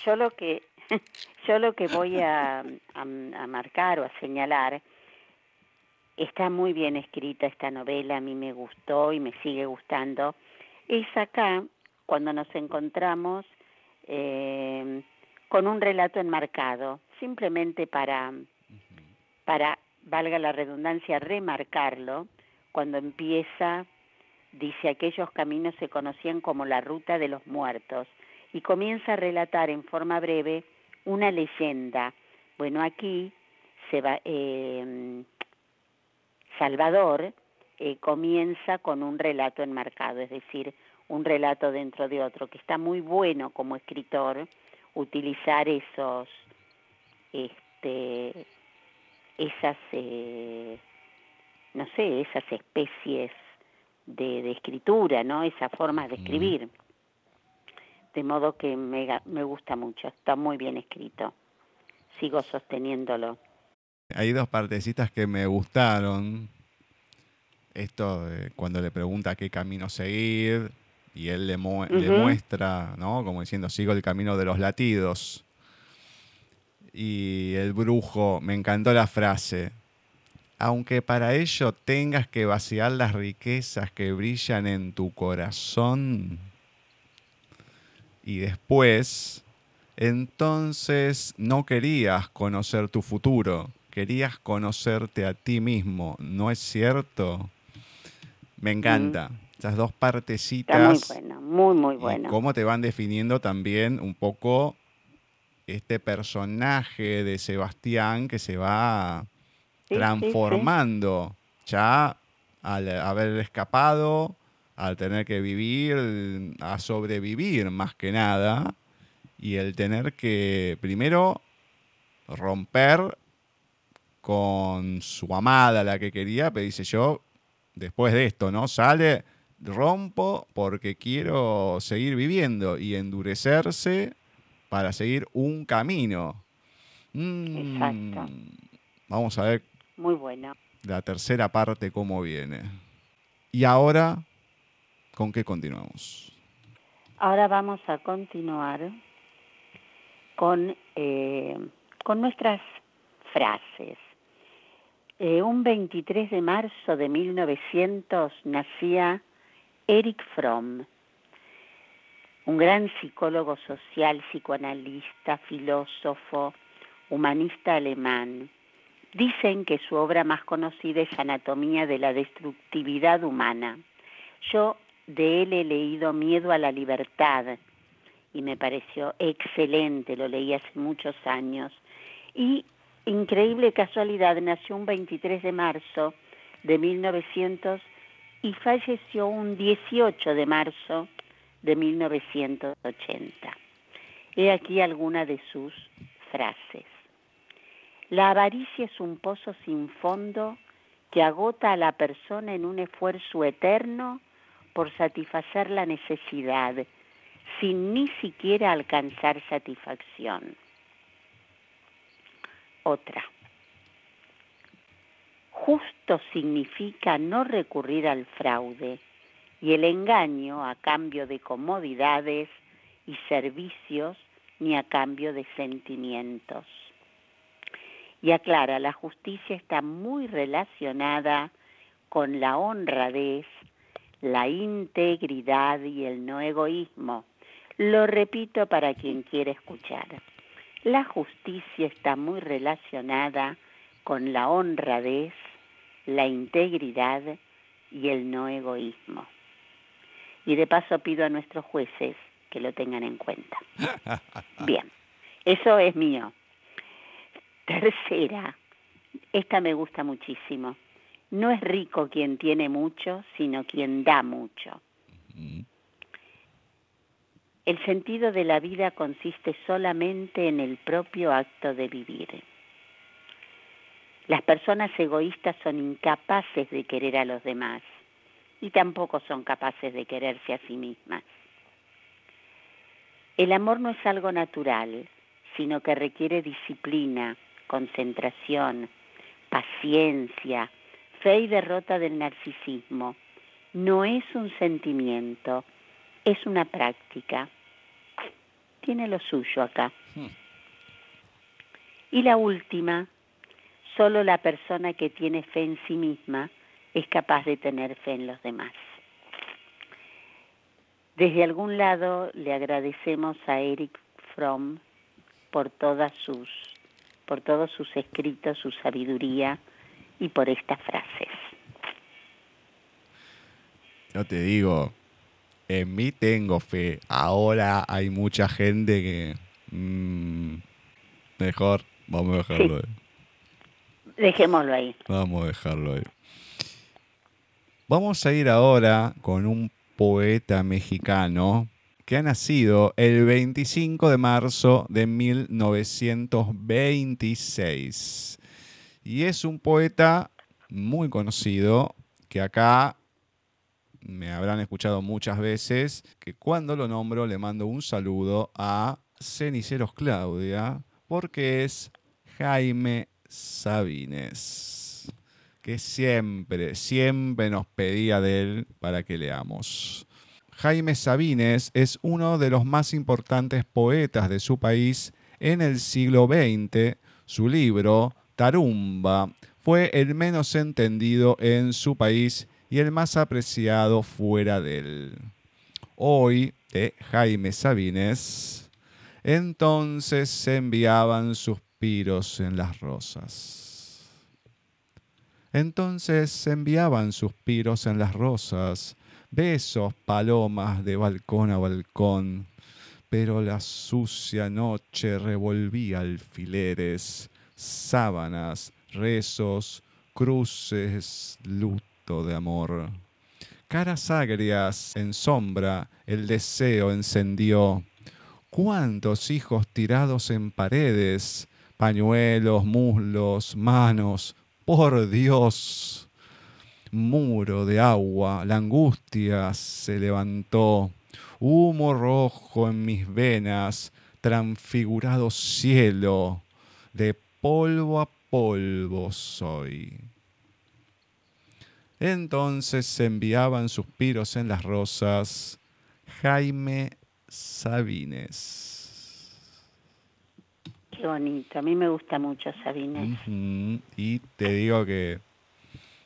Yo lo que, yo lo que voy a, a marcar o a señalar Está muy bien escrita esta novela, a mí me gustó y me sigue gustando. Es acá cuando nos encontramos eh, con un relato enmarcado, simplemente para, para, valga la redundancia, remarcarlo, cuando empieza, dice, aquellos caminos se conocían como la ruta de los muertos, y comienza a relatar en forma breve una leyenda. Bueno, aquí se va, eh, Salvador eh, comienza con un relato enmarcado, es decir, un relato dentro de otro, que está muy bueno como escritor utilizar esos, este, esas, eh, no sé, esas especies de, escritura, ¿no? Esas formas de escribir. De modo que me, me gusta mucho, está muy bien escrito. Sigo sosteniéndolo. Hay dos partecitas que me gustaron. Esto, cuando le pregunta qué camino seguir y él le, muestra, ¿no? Como diciendo, sigo el camino de los latidos. Y el brujo, me encantó la frase. Aunque para ello tengas que vaciar las riquezas que brillan en tu corazón. Y después, entonces no querías conocer tu futuro querías conocerte a ti mismo, ¿no es cierto? Me encanta. Esas dos partecitas. muy bueno, muy, muy bueno. cómo te van definiendo también un poco este personaje de Sebastián que se va transformando ya al haber escapado, al tener que vivir, a sobrevivir más que nada, y el tener que primero romper con su amada, la que quería, pero dice yo, después de esto, ¿no? Sale, rompo porque quiero seguir viviendo y endurecerse para seguir un camino. Mm, vamos a ver. Muy bueno. La tercera parte, cómo viene. Y ahora, ¿con qué continuamos? Ahora vamos a continuar con, eh, con nuestras frases. Eh, un 23 de marzo de 1900 nacía Eric Fromm, un gran psicólogo social, psicoanalista, filósofo, humanista alemán. Dicen que su obra más conocida es Anatomía de la Destructividad Humana. Yo de él he leído Miedo a la Libertad y me pareció excelente, lo leí hace muchos años. Y increíble casualidad, nació un 23 de marzo de 1900 y falleció un 18 de marzo de 1980. He aquí alguna de sus frases. La avaricia es un pozo sin fondo que agota a la persona en un esfuerzo eterno por satisfacer la necesidad, sin ni siquiera alcanzar satisfacción. Otra. Justo significa no recurrir al fraude y el engaño a cambio de comodidades y servicios ni a cambio de sentimientos. Y aclara, la justicia está muy relacionada con la honradez, la integridad y el no egoísmo. Lo repito para quien quiera escuchar. La justicia está muy relacionada con la honradez, la integridad y el no egoísmo. Y de paso pido a nuestros jueces que lo tengan en cuenta. Bien, eso es mío. Tercera, esta me gusta muchísimo. No es rico quien tiene mucho, sino quien da mucho. El sentido de la vida consiste solamente en el propio acto de vivir. Las personas egoístas son incapaces de querer a los demás y tampoco son capaces de quererse a sí mismas. El amor no es algo natural, sino que requiere disciplina, concentración, paciencia, fe y derrota del narcisismo. No es un sentimiento, es una práctica. Tiene lo suyo acá. Hmm. Y la última, solo la persona que tiene fe en sí misma es capaz de tener fe en los demás. Desde algún lado le agradecemos a Eric Fromm por todas sus por todos sus escritos, su sabiduría y por estas frases. Yo te digo, en mí tengo fe. Ahora hay mucha gente que... Mm, mejor, vamos a dejarlo ahí. Dejémoslo ahí. Vamos a dejarlo ahí. Vamos a ir ahora con un poeta mexicano que ha nacido el 25 de marzo de 1926. Y es un poeta muy conocido que acá me habrán escuchado muchas veces, que cuando lo nombro le mando un saludo a Ceniceros Claudia, porque es Jaime Sabines, que siempre, siempre nos pedía de él para que leamos. Jaime Sabines es uno de los más importantes poetas de su país en el siglo XX. Su libro, Tarumba, fue el menos entendido en su país y el más apreciado fuera de él. Hoy, de Jaime Sabines, entonces se enviaban en las rosas. Entonces enviaban suspiros en las rosas besos, palomas de balcón a balcón, pero la sucia noche revolvía alfileres, sábanas, rezos, cruces, luto de amor. Caras agrias en sombra el deseo encendió. Cuántos hijos tirados en paredes, pañuelos, muslos, manos, por Dios muro de agua, la angustia se levantó, humo rojo en mis venas, transfigurado cielo, de polvo a polvo soy. Entonces se enviaban suspiros en las rosas Jaime Sabines. Bonito, a mí me gusta mucho Sabines. Y te digo que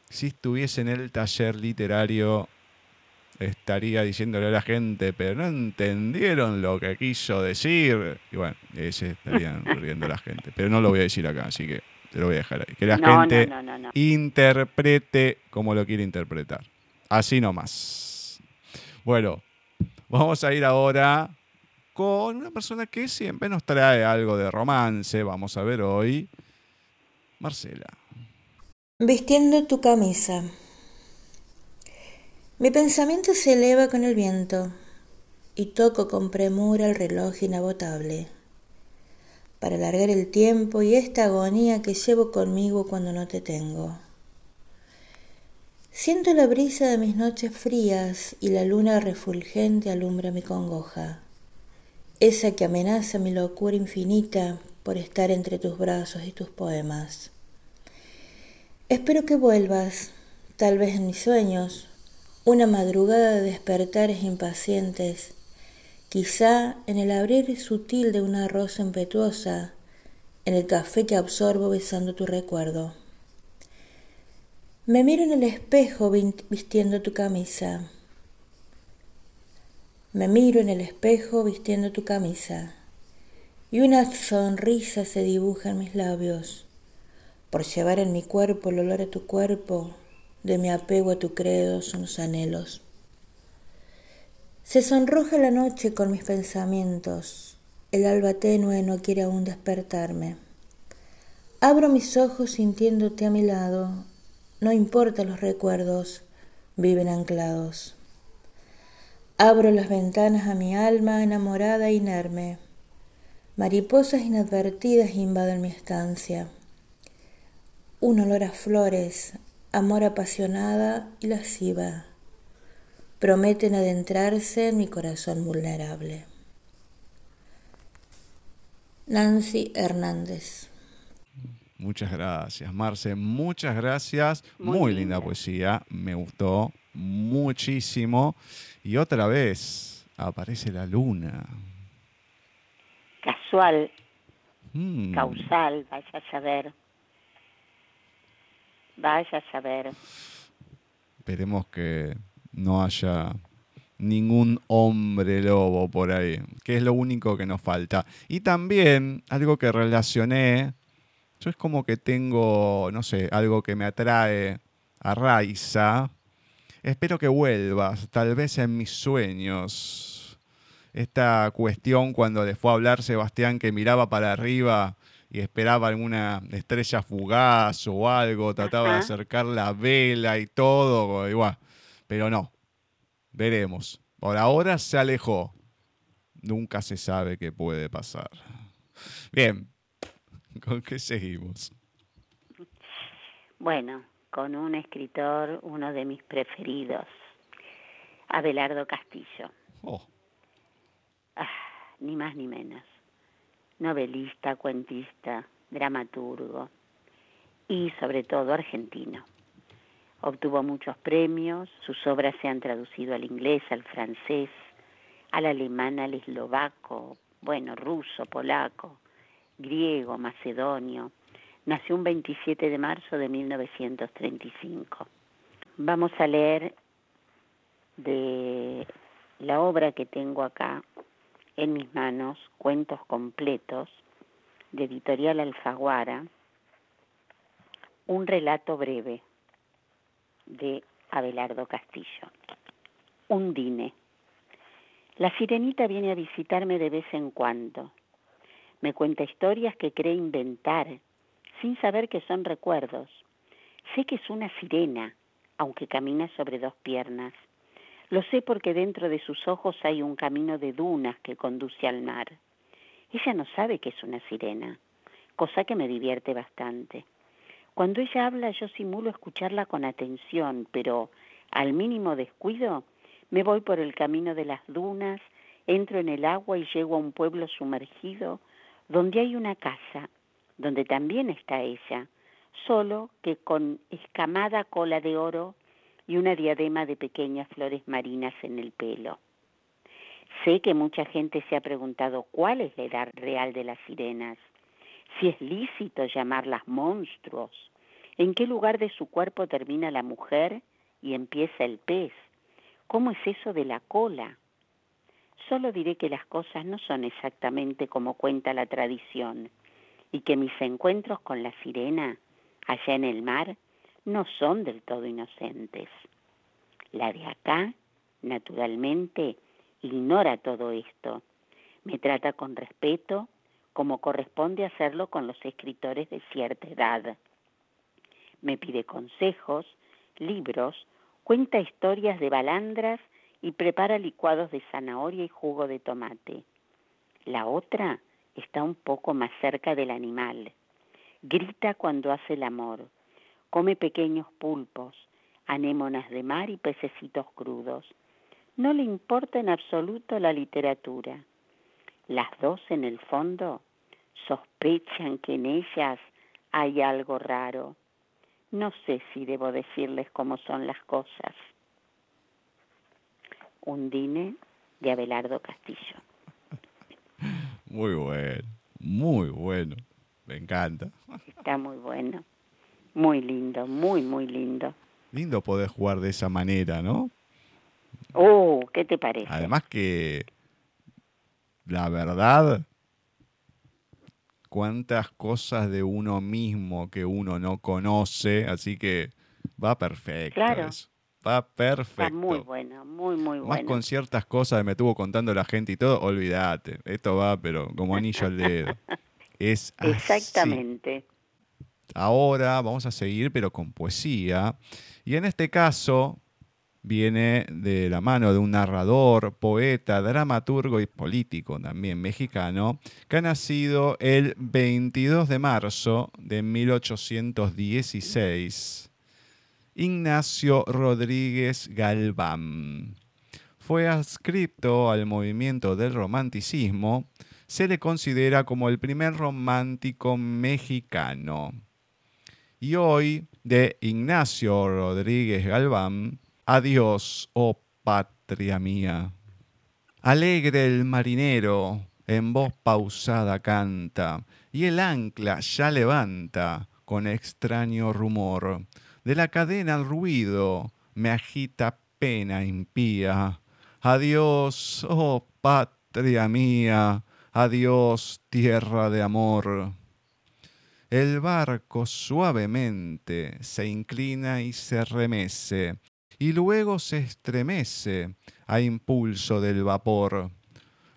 si estuviese en el taller literario, estaría diciéndole a la gente, pero no entendieron lo que quiso decir. Y bueno, ese estarían riendo la gente. Pero no lo voy a decir acá, así que te lo voy a dejar ahí. Que la gente interprete como lo quiere interpretar. Así nomás. Bueno, vamos a ir ahora con una persona que siempre nos trae algo de romance. Vamos a ver hoy, Marcela. Vistiendo tu camisa. Mi pensamiento se eleva con el viento y toco con premura el reloj inagotable para alargar el tiempo y esta agonía que llevo conmigo cuando no te tengo. Siento la brisa de mis noches frías y la luna refulgente alumbra mi congoja, esa que amenaza mi locura infinita por estar entre tus brazos y tus poemas. Espero que vuelvas, tal vez en mis sueños, una madrugada de despertares impacientes, quizá en el abrir sutil de una rosa impetuosa, en el café que absorbo besando tu recuerdo. Me miro en el espejo vistiendo tu camisa. Me miro en el espejo vistiendo tu camisa y una sonrisa se dibuja en mis labios por llevar en mi cuerpo el olor a tu cuerpo de mi apego a tu credo son los anhelos. Se sonroja la noche con mis pensamientos, el alba tenue no quiere aún despertarme. Abro mis ojos sintiéndote a mi lado, no importa los recuerdos, viven anclados. Abro las ventanas a mi alma enamorada e inerme. Mariposas inadvertidas invaden mi estancia. Un olor a flores, amor apasionada y lasciva, prometen adentrarse en mi corazón vulnerable. Nancy Hernández. Muchas gracias, Marce. Muchas gracias. Muy, linda poesía. Me gustó muchísimo. Y otra vez aparece la luna. Casual. Mm. Causal, vaya a saber. Vaya a saber. Esperemos que no haya ningún hombre lobo por ahí, que es lo único que nos falta. Y también algo que relacioné, yo es como que tengo, no sé, algo que me atrae a Raiza. Espero que vuelvas, tal vez en mis sueños. Esta cuestión cuando le fue a hablar Sebastián que miraba para arriba y esperaba alguna estrella fugaz o algo, trataba de acercar la vela y todo, igual. Pero no, veremos. Por ahora se alejó. Nunca se sabe qué puede pasar. Bien, ¿con qué seguimos? Bueno, con un escritor, uno de mis preferidos, Abelardo Castillo. Oh. Ah, ni más ni menos novelista, cuentista, dramaturgo y sobre todo argentino. Obtuvo muchos premios, sus obras se han traducido al inglés, al francés, al alemán, al eslovaco, bueno, ruso, polaco, griego, macedonio. Nació un 27 de marzo de 1935. Vamos a leer de la obra que tengo acá, en mis manos cuentos completos de Editorial Alfaguara, un relato breve de Abelardo Castillo. Undine. La sirenita viene a visitarme de vez en cuando. Me cuenta historias que cree inventar, sin saber que son recuerdos. Sé que es una sirena, aunque camina sobre dos piernas. Lo sé porque dentro de sus ojos hay un camino de dunas que conduce al mar. Ella no sabe que es una sirena, cosa que me divierte bastante. Cuando ella habla yo simulo escucharla con atención, pero al mínimo descuido me voy por el camino de las dunas, entro en el agua y llego a un pueblo sumergido donde hay una casa, donde también está ella, solo que con escamada cola de oro y una diadema de pequeñas flores marinas en el pelo. Sé que mucha gente se ha preguntado cuál es la edad real de las sirenas, si es lícito llamarlas monstruos, en qué lugar de su cuerpo termina la mujer y empieza el pez, cómo es eso de la cola. Solo diré que las cosas no son exactamente como cuenta la tradición y que mis encuentros con la sirena allá en el mar no son del todo inocentes. La de acá, naturalmente, ignora todo esto. Me trata con respeto, como corresponde hacerlo con los escritores de cierta edad. Me pide consejos, libros, cuenta historias de balandras y prepara licuados de zanahoria y jugo de tomate. La otra está un poco más cerca del animal. Grita cuando hace el amor. Come pequeños pulpos, anémonas de mar y pececitos crudos. No le importa en absoluto la literatura. Las dos en el fondo sospechan que en ellas hay algo raro. No sé si debo decirles cómo son las cosas. Undine de Abelardo Castillo. Muy bueno, muy bueno. Me encanta. Está muy bueno. Muy lindo, muy, muy lindo. Lindo poder jugar de esa manera, ¿no? Oh, ¿qué te parece? Además que la verdad, cuántas cosas de uno mismo que uno no conoce, así que va perfecto. Claro. eso. Va perfecto. Está muy bueno, muy, muy Más bueno. con ciertas cosas que me estuvo contando la gente y todo, olvídate. Esto va, pero como anillo al dedo. Es así. Exactamente. Ahora vamos a seguir, pero con poesía. Y en este caso viene de la mano de un narrador, poeta, dramaturgo y político también mexicano, que ha nacido el 22 de marzo de 1816. Ignacio Rodríguez Galván. Fue adscripto al movimiento del romanticismo, se le considera como el primer romántico mexicano. Y hoy, de Ignacio Rodríguez Galván, Adiós, oh patria mía. Alegre el marinero, en voz pausada canta, y el ancla ya levanta con extraño rumor. De la cadena el ruido me agita pena impía. Adiós, oh patria mía, adiós, tierra de amor. El barco suavemente se inclina y se remece, y luego se estremece a impulso del vapor.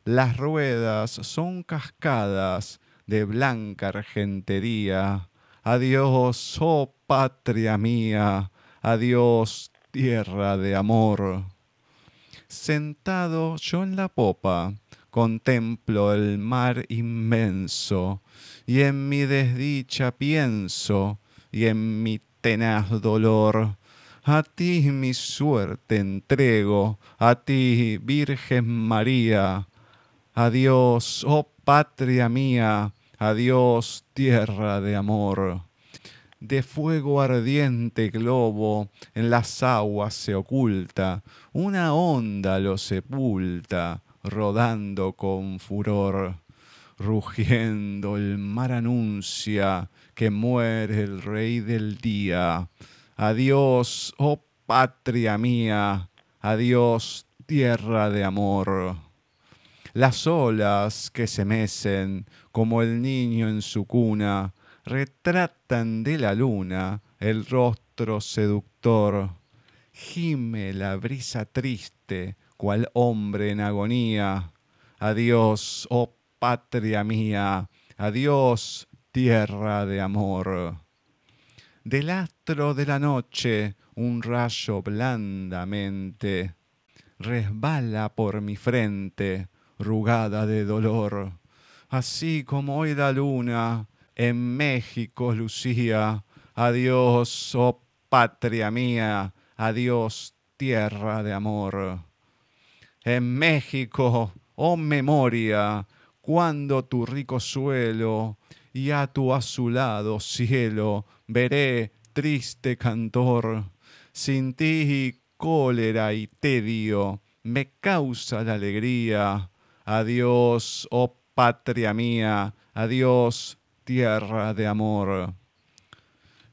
Las ruedas son cascadas de blanca argentería. Adiós, oh patria mía, adiós, tierra de amor. Sentado yo en la popa, contemplo el mar inmenso, y en mi desdicha pienso, y en mi tenaz dolor. A ti mi suerte entrego, a ti, Virgen María. Adiós, oh patria mía, adiós, tierra de amor. De fuego ardiente globo en las aguas se oculta, una onda lo sepulta, rodando con furor. Rugiendo el mar anuncia que muere el rey del día. Adiós, oh patria mía, adiós, tierra de amor. Las olas que se mecen como el niño en su cuna retratan de la luna el rostro seductor. Gime la brisa triste, cual hombre en agonía. Adiós, oh patria mía, adiós, tierra de amor. Del astro de la noche un rayo blandamente resbala por mi frente, rugada de dolor. Así como hoy la luna en México lucía. Adiós, oh patria mía, adiós, tierra de amor. En México, oh memoria, cuando tu rico suelo y a tu azulado cielo veré triste cantor. Sin ti cólera y tedio me causa la alegría. Adiós, oh patria mía, adiós, tierra de amor.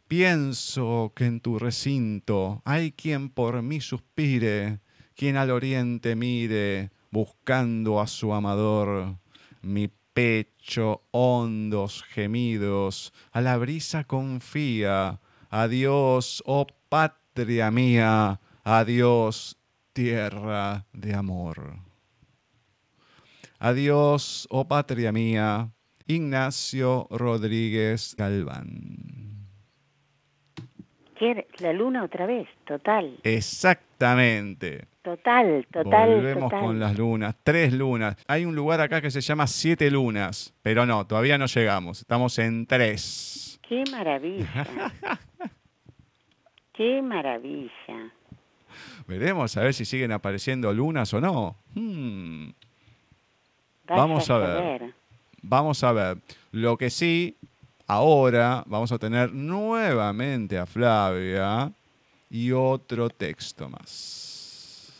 Pienso que en tu recinto hay quien por mí suspire, quien al oriente mire, buscando a su amador. Mi pecho hondos gemidos a la brisa confía. Adiós, oh patria mía, adiós, tierra de amor. Adiós, oh patria mía, Ignacio Rodríguez Galván. La luna otra vez, total. Exactamente. Total, total. Volvemos con las lunas, tres lunas. Hay un lugar acá que se llama Siete Lunas, pero no, todavía no llegamos. Estamos en tres. Qué maravilla. Qué maravilla. Veremos a ver si siguen apareciendo lunas o no. Hmm. Vamos a ver. Vamos a ver. Lo que sí, ahora vamos a tener nuevamente a Flavia y otro texto más.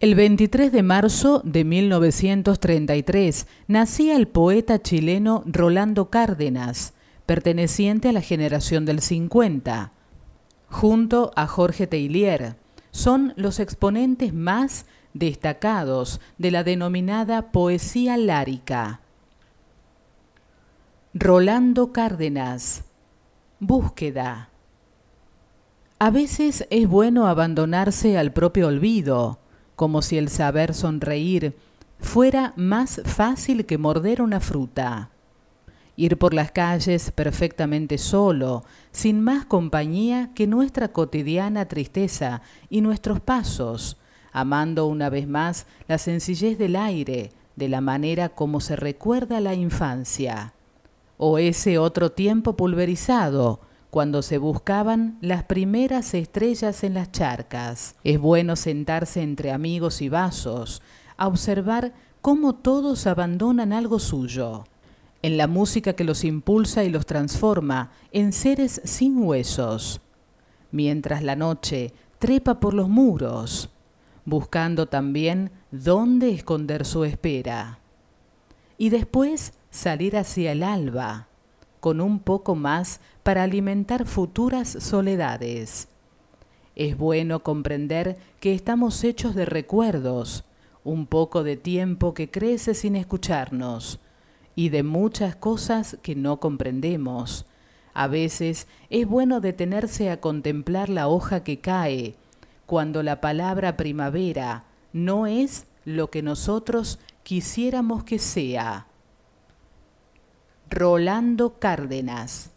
El 23 de marzo de 1933 nacía el poeta chileno Rolando Cárdenas, perteneciente a la generación del 50. Junto a Jorge Teilier, son los exponentes más destacados de la denominada poesía lárica. Rolando Cárdenas. Búsqueda. A veces es bueno abandonarse al propio olvido, como si el saber sonreír fuera más fácil que morder una fruta. Ir por las calles perfectamente solo, sin más compañía que nuestra cotidiana tristeza y nuestros pasos, amando una vez más la sencillez del aire, de la manera como se recuerda la infancia o ese otro tiempo pulverizado, cuando se buscaban las primeras estrellas en las charcas. Es bueno sentarse entre amigos y vasos, a observar cómo todos abandonan algo suyo, en la música que los impulsa y los transforma en seres sin huesos, mientras la noche trepa por los muros, buscando también dónde esconder su espera. Y después salir hacia el alba, con un poco más para alimentar futuras soledades. Es bueno comprender que estamos hechos de recuerdos, un poco de tiempo que crece sin escucharnos, y de muchas cosas que no comprendemos. A veces es bueno detenerse a contemplar la hoja que cae, cuando la palabra primavera no es lo que nosotros quisiéramos que sea. Rolando Cárdenas.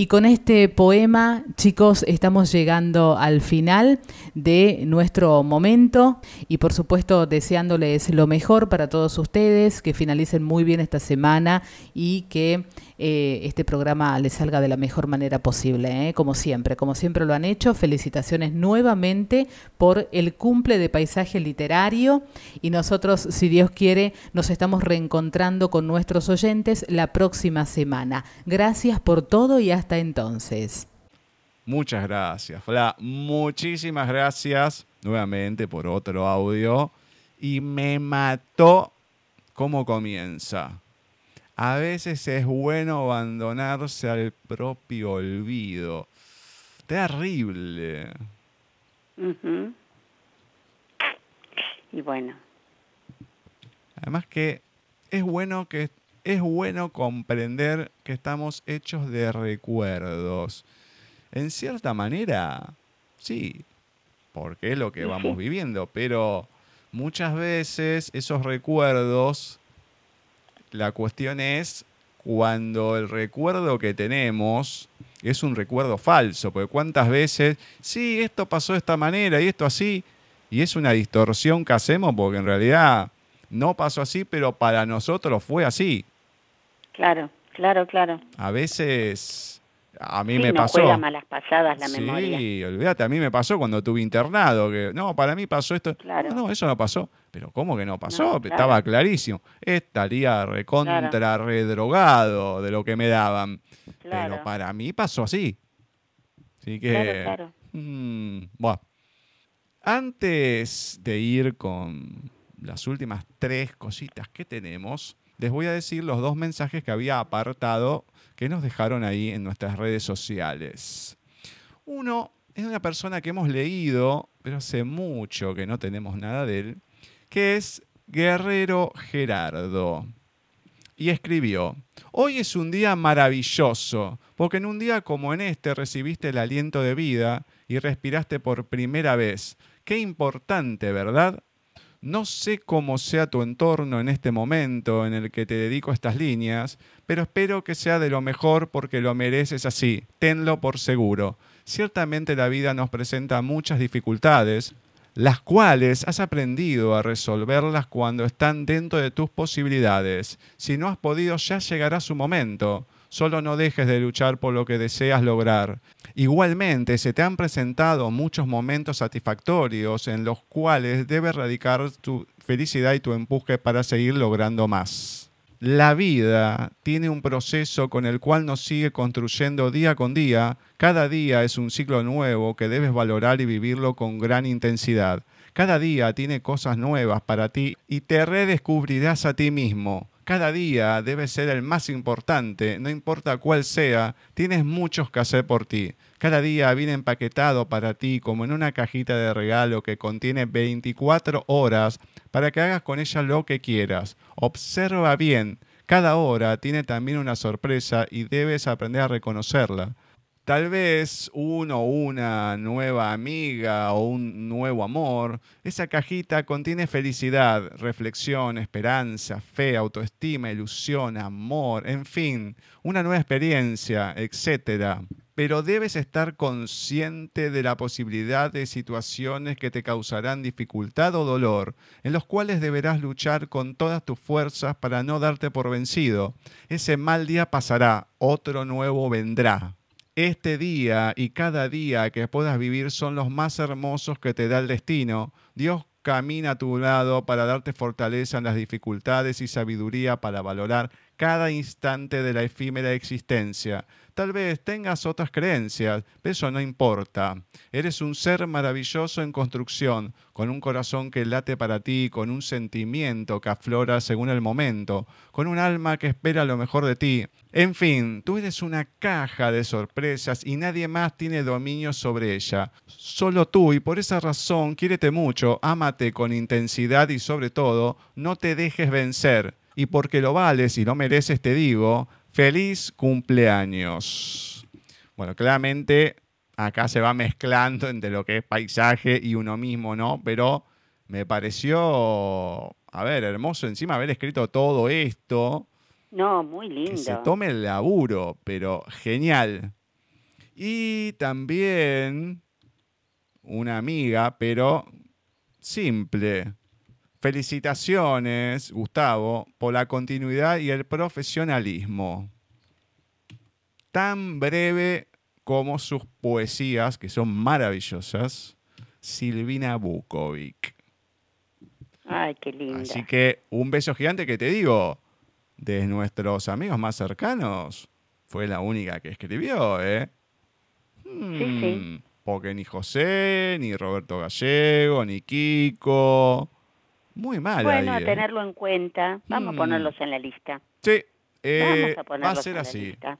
Y con este poema, chicos, estamos llegando al final de nuestro momento y por supuesto deseándoles lo mejor para todos ustedes, que finalicen muy bien esta semana y que eh, este programa les salga de la mejor manera posible, ¿eh? como siempre, como siempre lo han hecho. Felicitaciones nuevamente por el cumple de paisaje literario y nosotros, si Dios quiere, nos estamos reencontrando con nuestros oyentes la próxima semana. Gracias por todo y hasta entonces. Muchas gracias, Fla. Muchísimas gracias nuevamente por otro audio. Y me mató cómo comienza. A veces es bueno abandonarse al propio olvido. Terrible. Y bueno. Además que es bueno que es bueno comprender que estamos hechos de recuerdos. En cierta manera, sí, porque es lo que vamos viviendo, pero muchas veces esos recuerdos la cuestión es cuando el recuerdo que tenemos es un recuerdo falso, porque cuántas veces, sí, esto pasó de esta manera y esto así, y es una distorsión que hacemos porque en realidad no pasó así, pero para nosotros fue así. Claro, claro, claro. A veces a mí sí, me no pasó. Juega malas pasadas la sí, memoria. Sí, olvídate, a mí me pasó cuando tuve internado, que no, para mí pasó esto. Claro. No, no, eso no pasó. Pero ¿cómo que no pasó? No, claro. Estaba clarísimo. Estaría recontra redrogado de lo que me daban. Claro. Pero para mí pasó así. Así que. Claro, claro. mm, bueno. Antes de ir con las últimas tres cositas que tenemos, les voy a decir los dos mensajes que había apartado que nos dejaron ahí en nuestras redes sociales. Uno es una persona que hemos leído, pero hace mucho que no tenemos nada de él, que es Guerrero Gerardo. Y escribió, hoy es un día maravilloso, porque en un día como en este recibiste el aliento de vida y respiraste por primera vez. Qué importante, ¿verdad? No sé cómo sea tu entorno en este momento en el que te dedico estas líneas, pero espero que sea de lo mejor porque lo mereces así. Tenlo por seguro. Ciertamente la vida nos presenta muchas dificultades, las cuales has aprendido a resolverlas cuando están dentro de tus posibilidades. Si no has podido, ya llegará su momento. Solo no dejes de luchar por lo que deseas lograr. Igualmente, se te han presentado muchos momentos satisfactorios en los cuales debes radicar tu felicidad y tu empuje para seguir logrando más. La vida tiene un proceso con el cual nos sigue construyendo día con día. Cada día es un ciclo nuevo que debes valorar y vivirlo con gran intensidad. Cada día tiene cosas nuevas para ti y te redescubrirás a ti mismo. Cada día debe ser el más importante, no importa cuál sea, tienes muchos que hacer por ti. Cada día viene empaquetado para ti como en una cajita de regalo que contiene 24 horas para que hagas con ella lo que quieras. Observa bien, cada hora tiene también una sorpresa y debes aprender a reconocerla. Tal vez uno o una nueva amiga o un nuevo amor. Esa cajita contiene felicidad, reflexión, esperanza, fe, autoestima, ilusión, amor, en fin, una nueva experiencia, etc. Pero debes estar consciente de la posibilidad de situaciones que te causarán dificultad o dolor, en los cuales deberás luchar con todas tus fuerzas para no darte por vencido. Ese mal día pasará, otro nuevo vendrá. Este día y cada día que puedas vivir son los más hermosos que te da el destino. Dios camina a tu lado para darte fortaleza en las dificultades y sabiduría para valorar cada instante de la efímera existencia. Tal vez tengas otras creencias, pero eso no importa. Eres un ser maravilloso en construcción, con un corazón que late para ti, con un sentimiento que aflora según el momento, con un alma que espera lo mejor de ti. En fin, tú eres una caja de sorpresas y nadie más tiene dominio sobre ella. Solo tú y por esa razón quiérete mucho, ámate con intensidad y sobre todo, no te dejes vencer. Y porque lo vales y lo mereces, te digo, Feliz cumpleaños. Bueno, claramente acá se va mezclando entre lo que es paisaje y uno mismo, ¿no? Pero me pareció, a ver, hermoso encima haber escrito todo esto. No, muy lindo. Que se tome el laburo, pero genial. Y también una amiga, pero simple. Felicitaciones, Gustavo, por la continuidad y el profesionalismo. Tan breve como sus poesías, que son maravillosas, Silvina Bukovic. Ay, qué linda. Así que un beso gigante que te digo, de nuestros amigos más cercanos, fue la única que escribió, ¿eh? Sí, sí. Hmm, porque ni José, ni Roberto Gallego, ni Kiko, muy mal. Bueno, ahí, a ¿eh? tenerlo en cuenta. Vamos Mm. a ponerlos en la lista. Sí, eh, Vamos a va a ser en la así. lista.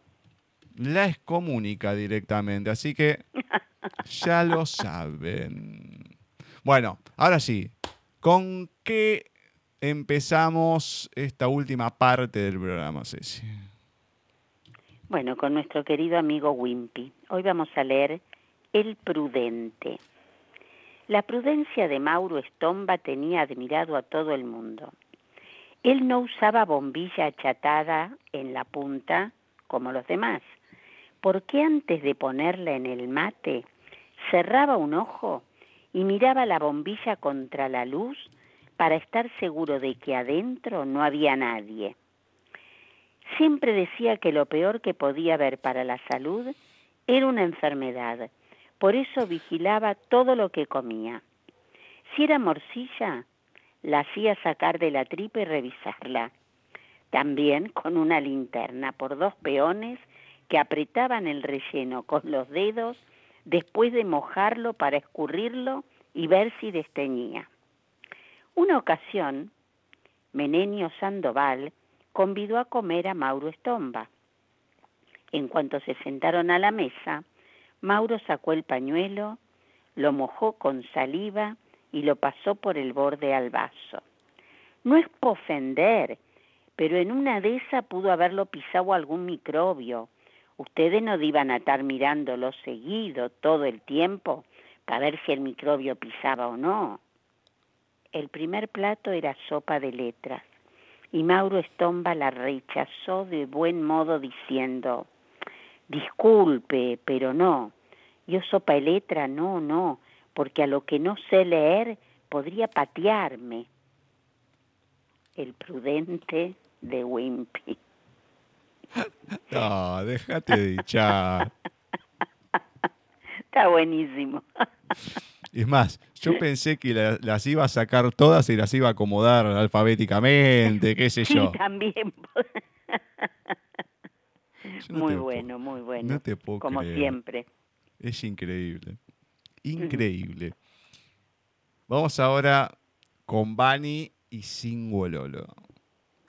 La excomunica directamente, así que ya lo saben. Bueno, ahora sí, ¿con qué empezamos esta última parte del programa, Ceci? Bueno, con nuestro querido amigo Wimpy. Hoy vamos a leer El Prudente. La prudencia de Mauro Estomba tenía admirado a todo el mundo. Él no usaba bombilla achatada en la punta como los demás, porque antes de ponerla en el mate, cerraba un ojo y miraba la bombilla contra la luz para estar seguro de que adentro no había nadie. Siempre decía que lo peor que podía haber para la salud era una enfermedad, por eso vigilaba todo lo que comía. Si era morcilla, la hacía sacar de la tripa y revisarla. También con una linterna por dos peones que apretaban el relleno con los dedos después de mojarlo para escurrirlo y ver si desteñía. Una ocasión, Menenio Sandoval convidó a comer a Mauro Estomba. En cuanto se sentaron a la mesa, Mauro sacó el pañuelo, lo mojó con saliva y lo pasó por el borde al vaso. No es por ofender, pero en una de esas pudo haberlo pisado algún microbio. Ustedes no iban a estar mirándolo seguido todo el tiempo para ver si el microbio pisaba o no. El primer plato era sopa de letras y Mauro Estomba la rechazó de buen modo diciendo, disculpe, pero no, yo sopa de letra, no, no, porque a lo que no sé leer podría patearme. El prudente de Wimpy. No, déjate de dichar. Está buenísimo. Es más, yo pensé que la- las iba a sacar todas y las iba a acomodar alfabéticamente, qué sé Sí, yo. también. No muy bueno, muy bueno. No te puedo Como creer. siempre. Es increíble. Increíble. Vamos ahora con Bani y Singololo.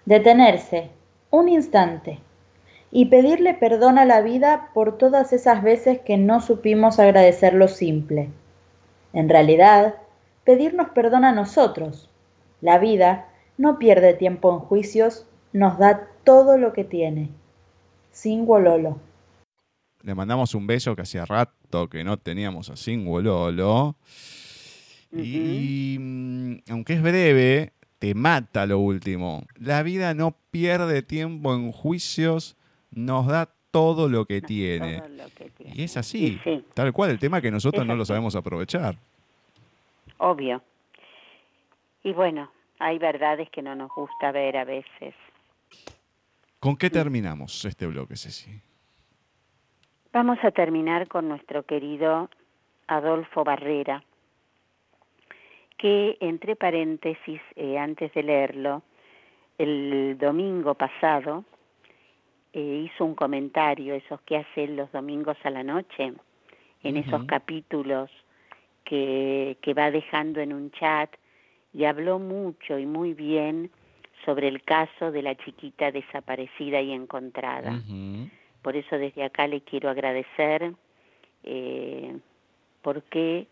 Detenerse, un instante, y pedirle perdón a la vida por todas esas veces que no supimos agradecer lo simple. En realidad, pedirnos perdón a nosotros. La vida no pierde tiempo en juicios, nos da todo lo que tiene. Singololo. Le mandamos un beso que hacía rato que no teníamos a Singololo. Y mm, aunque es breve, te mata lo último. La vida no pierde tiempo en juicios, nos da todo lo que tiene. Todo lo que tiene. Y es así, Y sí. tal cual, el tema es que nosotros Es no lo sabemos aprovechar. Obvio. Y bueno, hay verdades que no nos gusta ver a veces. ¿Con qué terminamos este bloque, Ceci? Vamos a terminar con nuestro querido Adolfo Barrera, que entre paréntesis, eh, antes de leerlo, el domingo pasado eh, hizo un comentario, esos que hace él los domingos a la noche, en esos capítulos que, que va dejando en un chat, y habló mucho y muy bien sobre el caso de la chiquita desaparecida y encontrada. Por eso desde acá le quiero agradecer eh, porque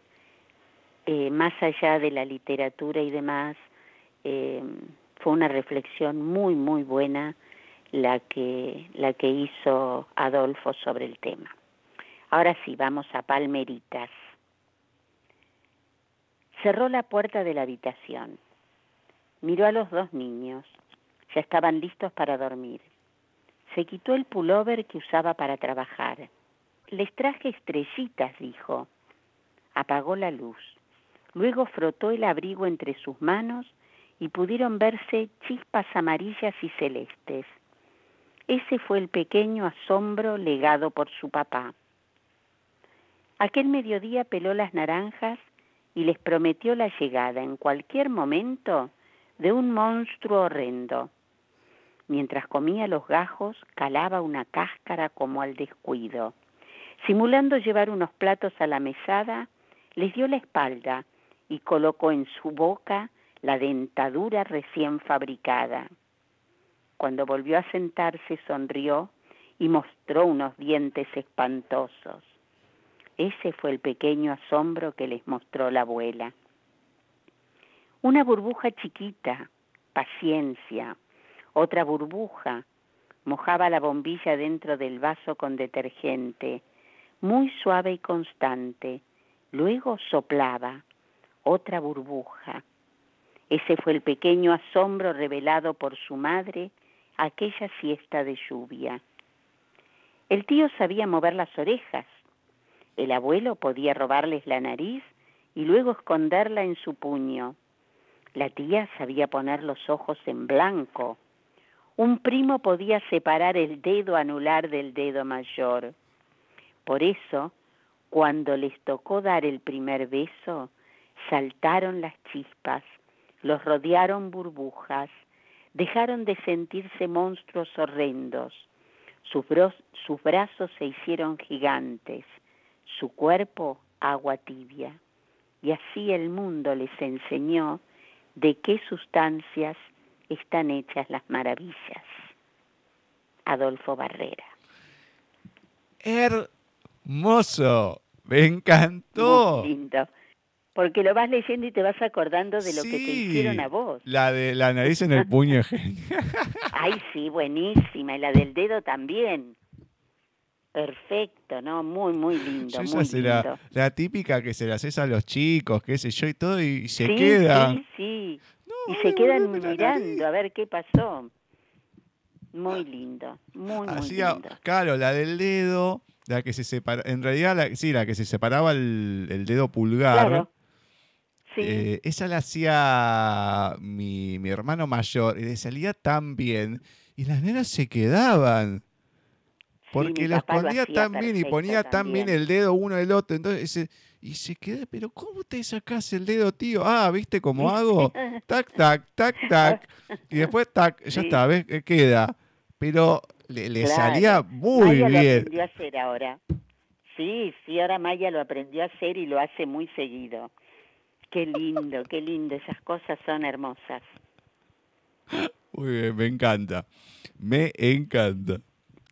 eh, más allá de la literatura y demás, eh, fue una reflexión muy, muy buena la que, la que hizo Adolfo sobre el tema. Ahora sí, vamos a Palmeritas. Cerró la puerta de la habitación. Miró a los dos niños. Ya estaban listos para dormir. Se quitó el pullover que usaba para trabajar. Les traje estrellitas, dijo. Apagó la luz. Luego frotó el abrigo entre sus manos y pudieron verse chispas amarillas y celestes. Ese fue el pequeño asombro legado por su papá. Aquel mediodía peló las naranjas y les prometió la llegada en cualquier momento de un monstruo horrendo. Mientras comía los gajos, calaba una cáscara como al descuido. Simulando llevar unos platos a la mesada, les dio la espalda y colocó en su boca la dentadura recién fabricada. Cuando volvió a sentarse, sonrió y mostró unos dientes espantosos. Ese fue el pequeño asombro que les mostró la abuela. Una burbuja chiquita, paciencia, otra burbuja, mojaba la bombilla dentro del vaso con detergente, muy suave y constante. Luego soplaba, otra burbuja. Ese fue el pequeño asombro revelado por su madre aquella siesta de lluvia. El tío sabía mover las orejas, el abuelo podía robarles la nariz y luego esconderla en su puño. La tía sabía poner los ojos en blanco. Un primo podía separar el dedo anular del dedo mayor. Por eso, cuando les tocó dar el primer beso, saltaron las chispas, los rodearon burbujas, dejaron de sentirse monstruos horrendos. Sus, brazos se hicieron gigantes, su cuerpo agua tibia. Y así el mundo les enseñó de qué sustancias están hechas las maravillas. Adolfo Barrera. Hermoso. Me encantó. Muy lindo. Porque lo vas leyendo y te vas acordando de lo que te hicieron a vos. La de la nariz en el puño es genial. Ay, sí, buenísima. Y la del dedo también. Perfecto, ¿no? Muy, muy lindo. Yo muy esa será lindo. la típica que se la haces a los chicos, qué sé yo, y todo, y se sí, queda. Sí, sí. No, y se quedan mirando a ver qué pasó. Muy lindo, muy, muy lindo. claro, la del dedo, la que se separa, en realidad, la, sí, la que se separaba el, el dedo pulgar. Claro. Sí, eh, esa la hacía mi, mi hermano mayor y le salía tan bien y las nenas se quedaban. Porque lo lo escondía hacía tan bien y ponía tan bien el dedo uno del otro. Entonces, ese- y se queda, pero ¿cómo te sacás el dedo, tío? Ah, ¿viste cómo hago? Tac, tac, tac, tac. Y después, tac, ya Sí. está, ¿ves? Eh, Queda. Pero le, le Claro. salía muy Maya lo bien. aprendió a hacer ahora. Sí, sí, ahora Maya lo aprendió a hacer y lo hace muy seguido. Qué lindo, qué lindo, esas cosas son hermosas. Muy bien, me encanta. Me encanta.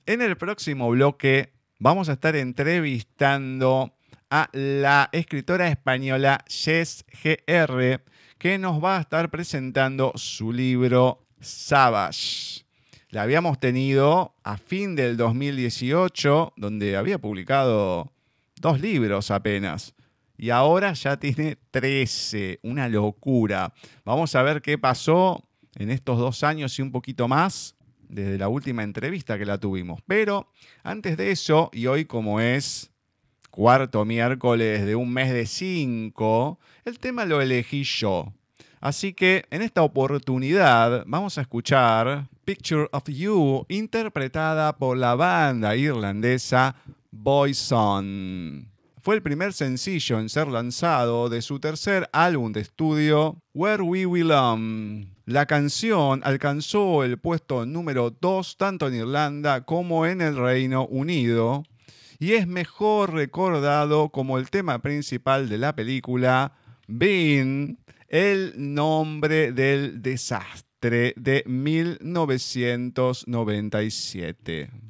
En el próximo bloque vamos a estar entrevistando a la escritora española Jess GR, que nos va a estar presentando su libro Savage. La habíamos tenido a fin del 2018, donde había publicado dos libros apenas. Y ahora ya tiene 13, una locura. Vamos a ver qué pasó en estos dos años y un poquito más desde la última entrevista que la tuvimos. Pero antes de eso, y hoy como es cuarto miércoles de un mes de cinco, el tema lo elegí yo. Así que en esta oportunidad vamos a escuchar Picture of You, interpretada por la banda irlandesa Boyzone. Fue el primer sencillo en ser lanzado de su tercer álbum de estudio, Where We Belong. La canción alcanzó el puesto número 2 tanto en Irlanda como en el Reino Unido y es mejor recordado como el tema principal de la película Bean, el nombre del desastre de 1997.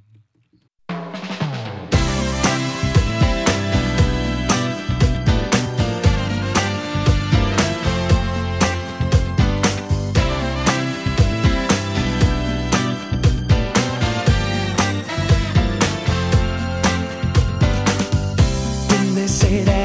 say that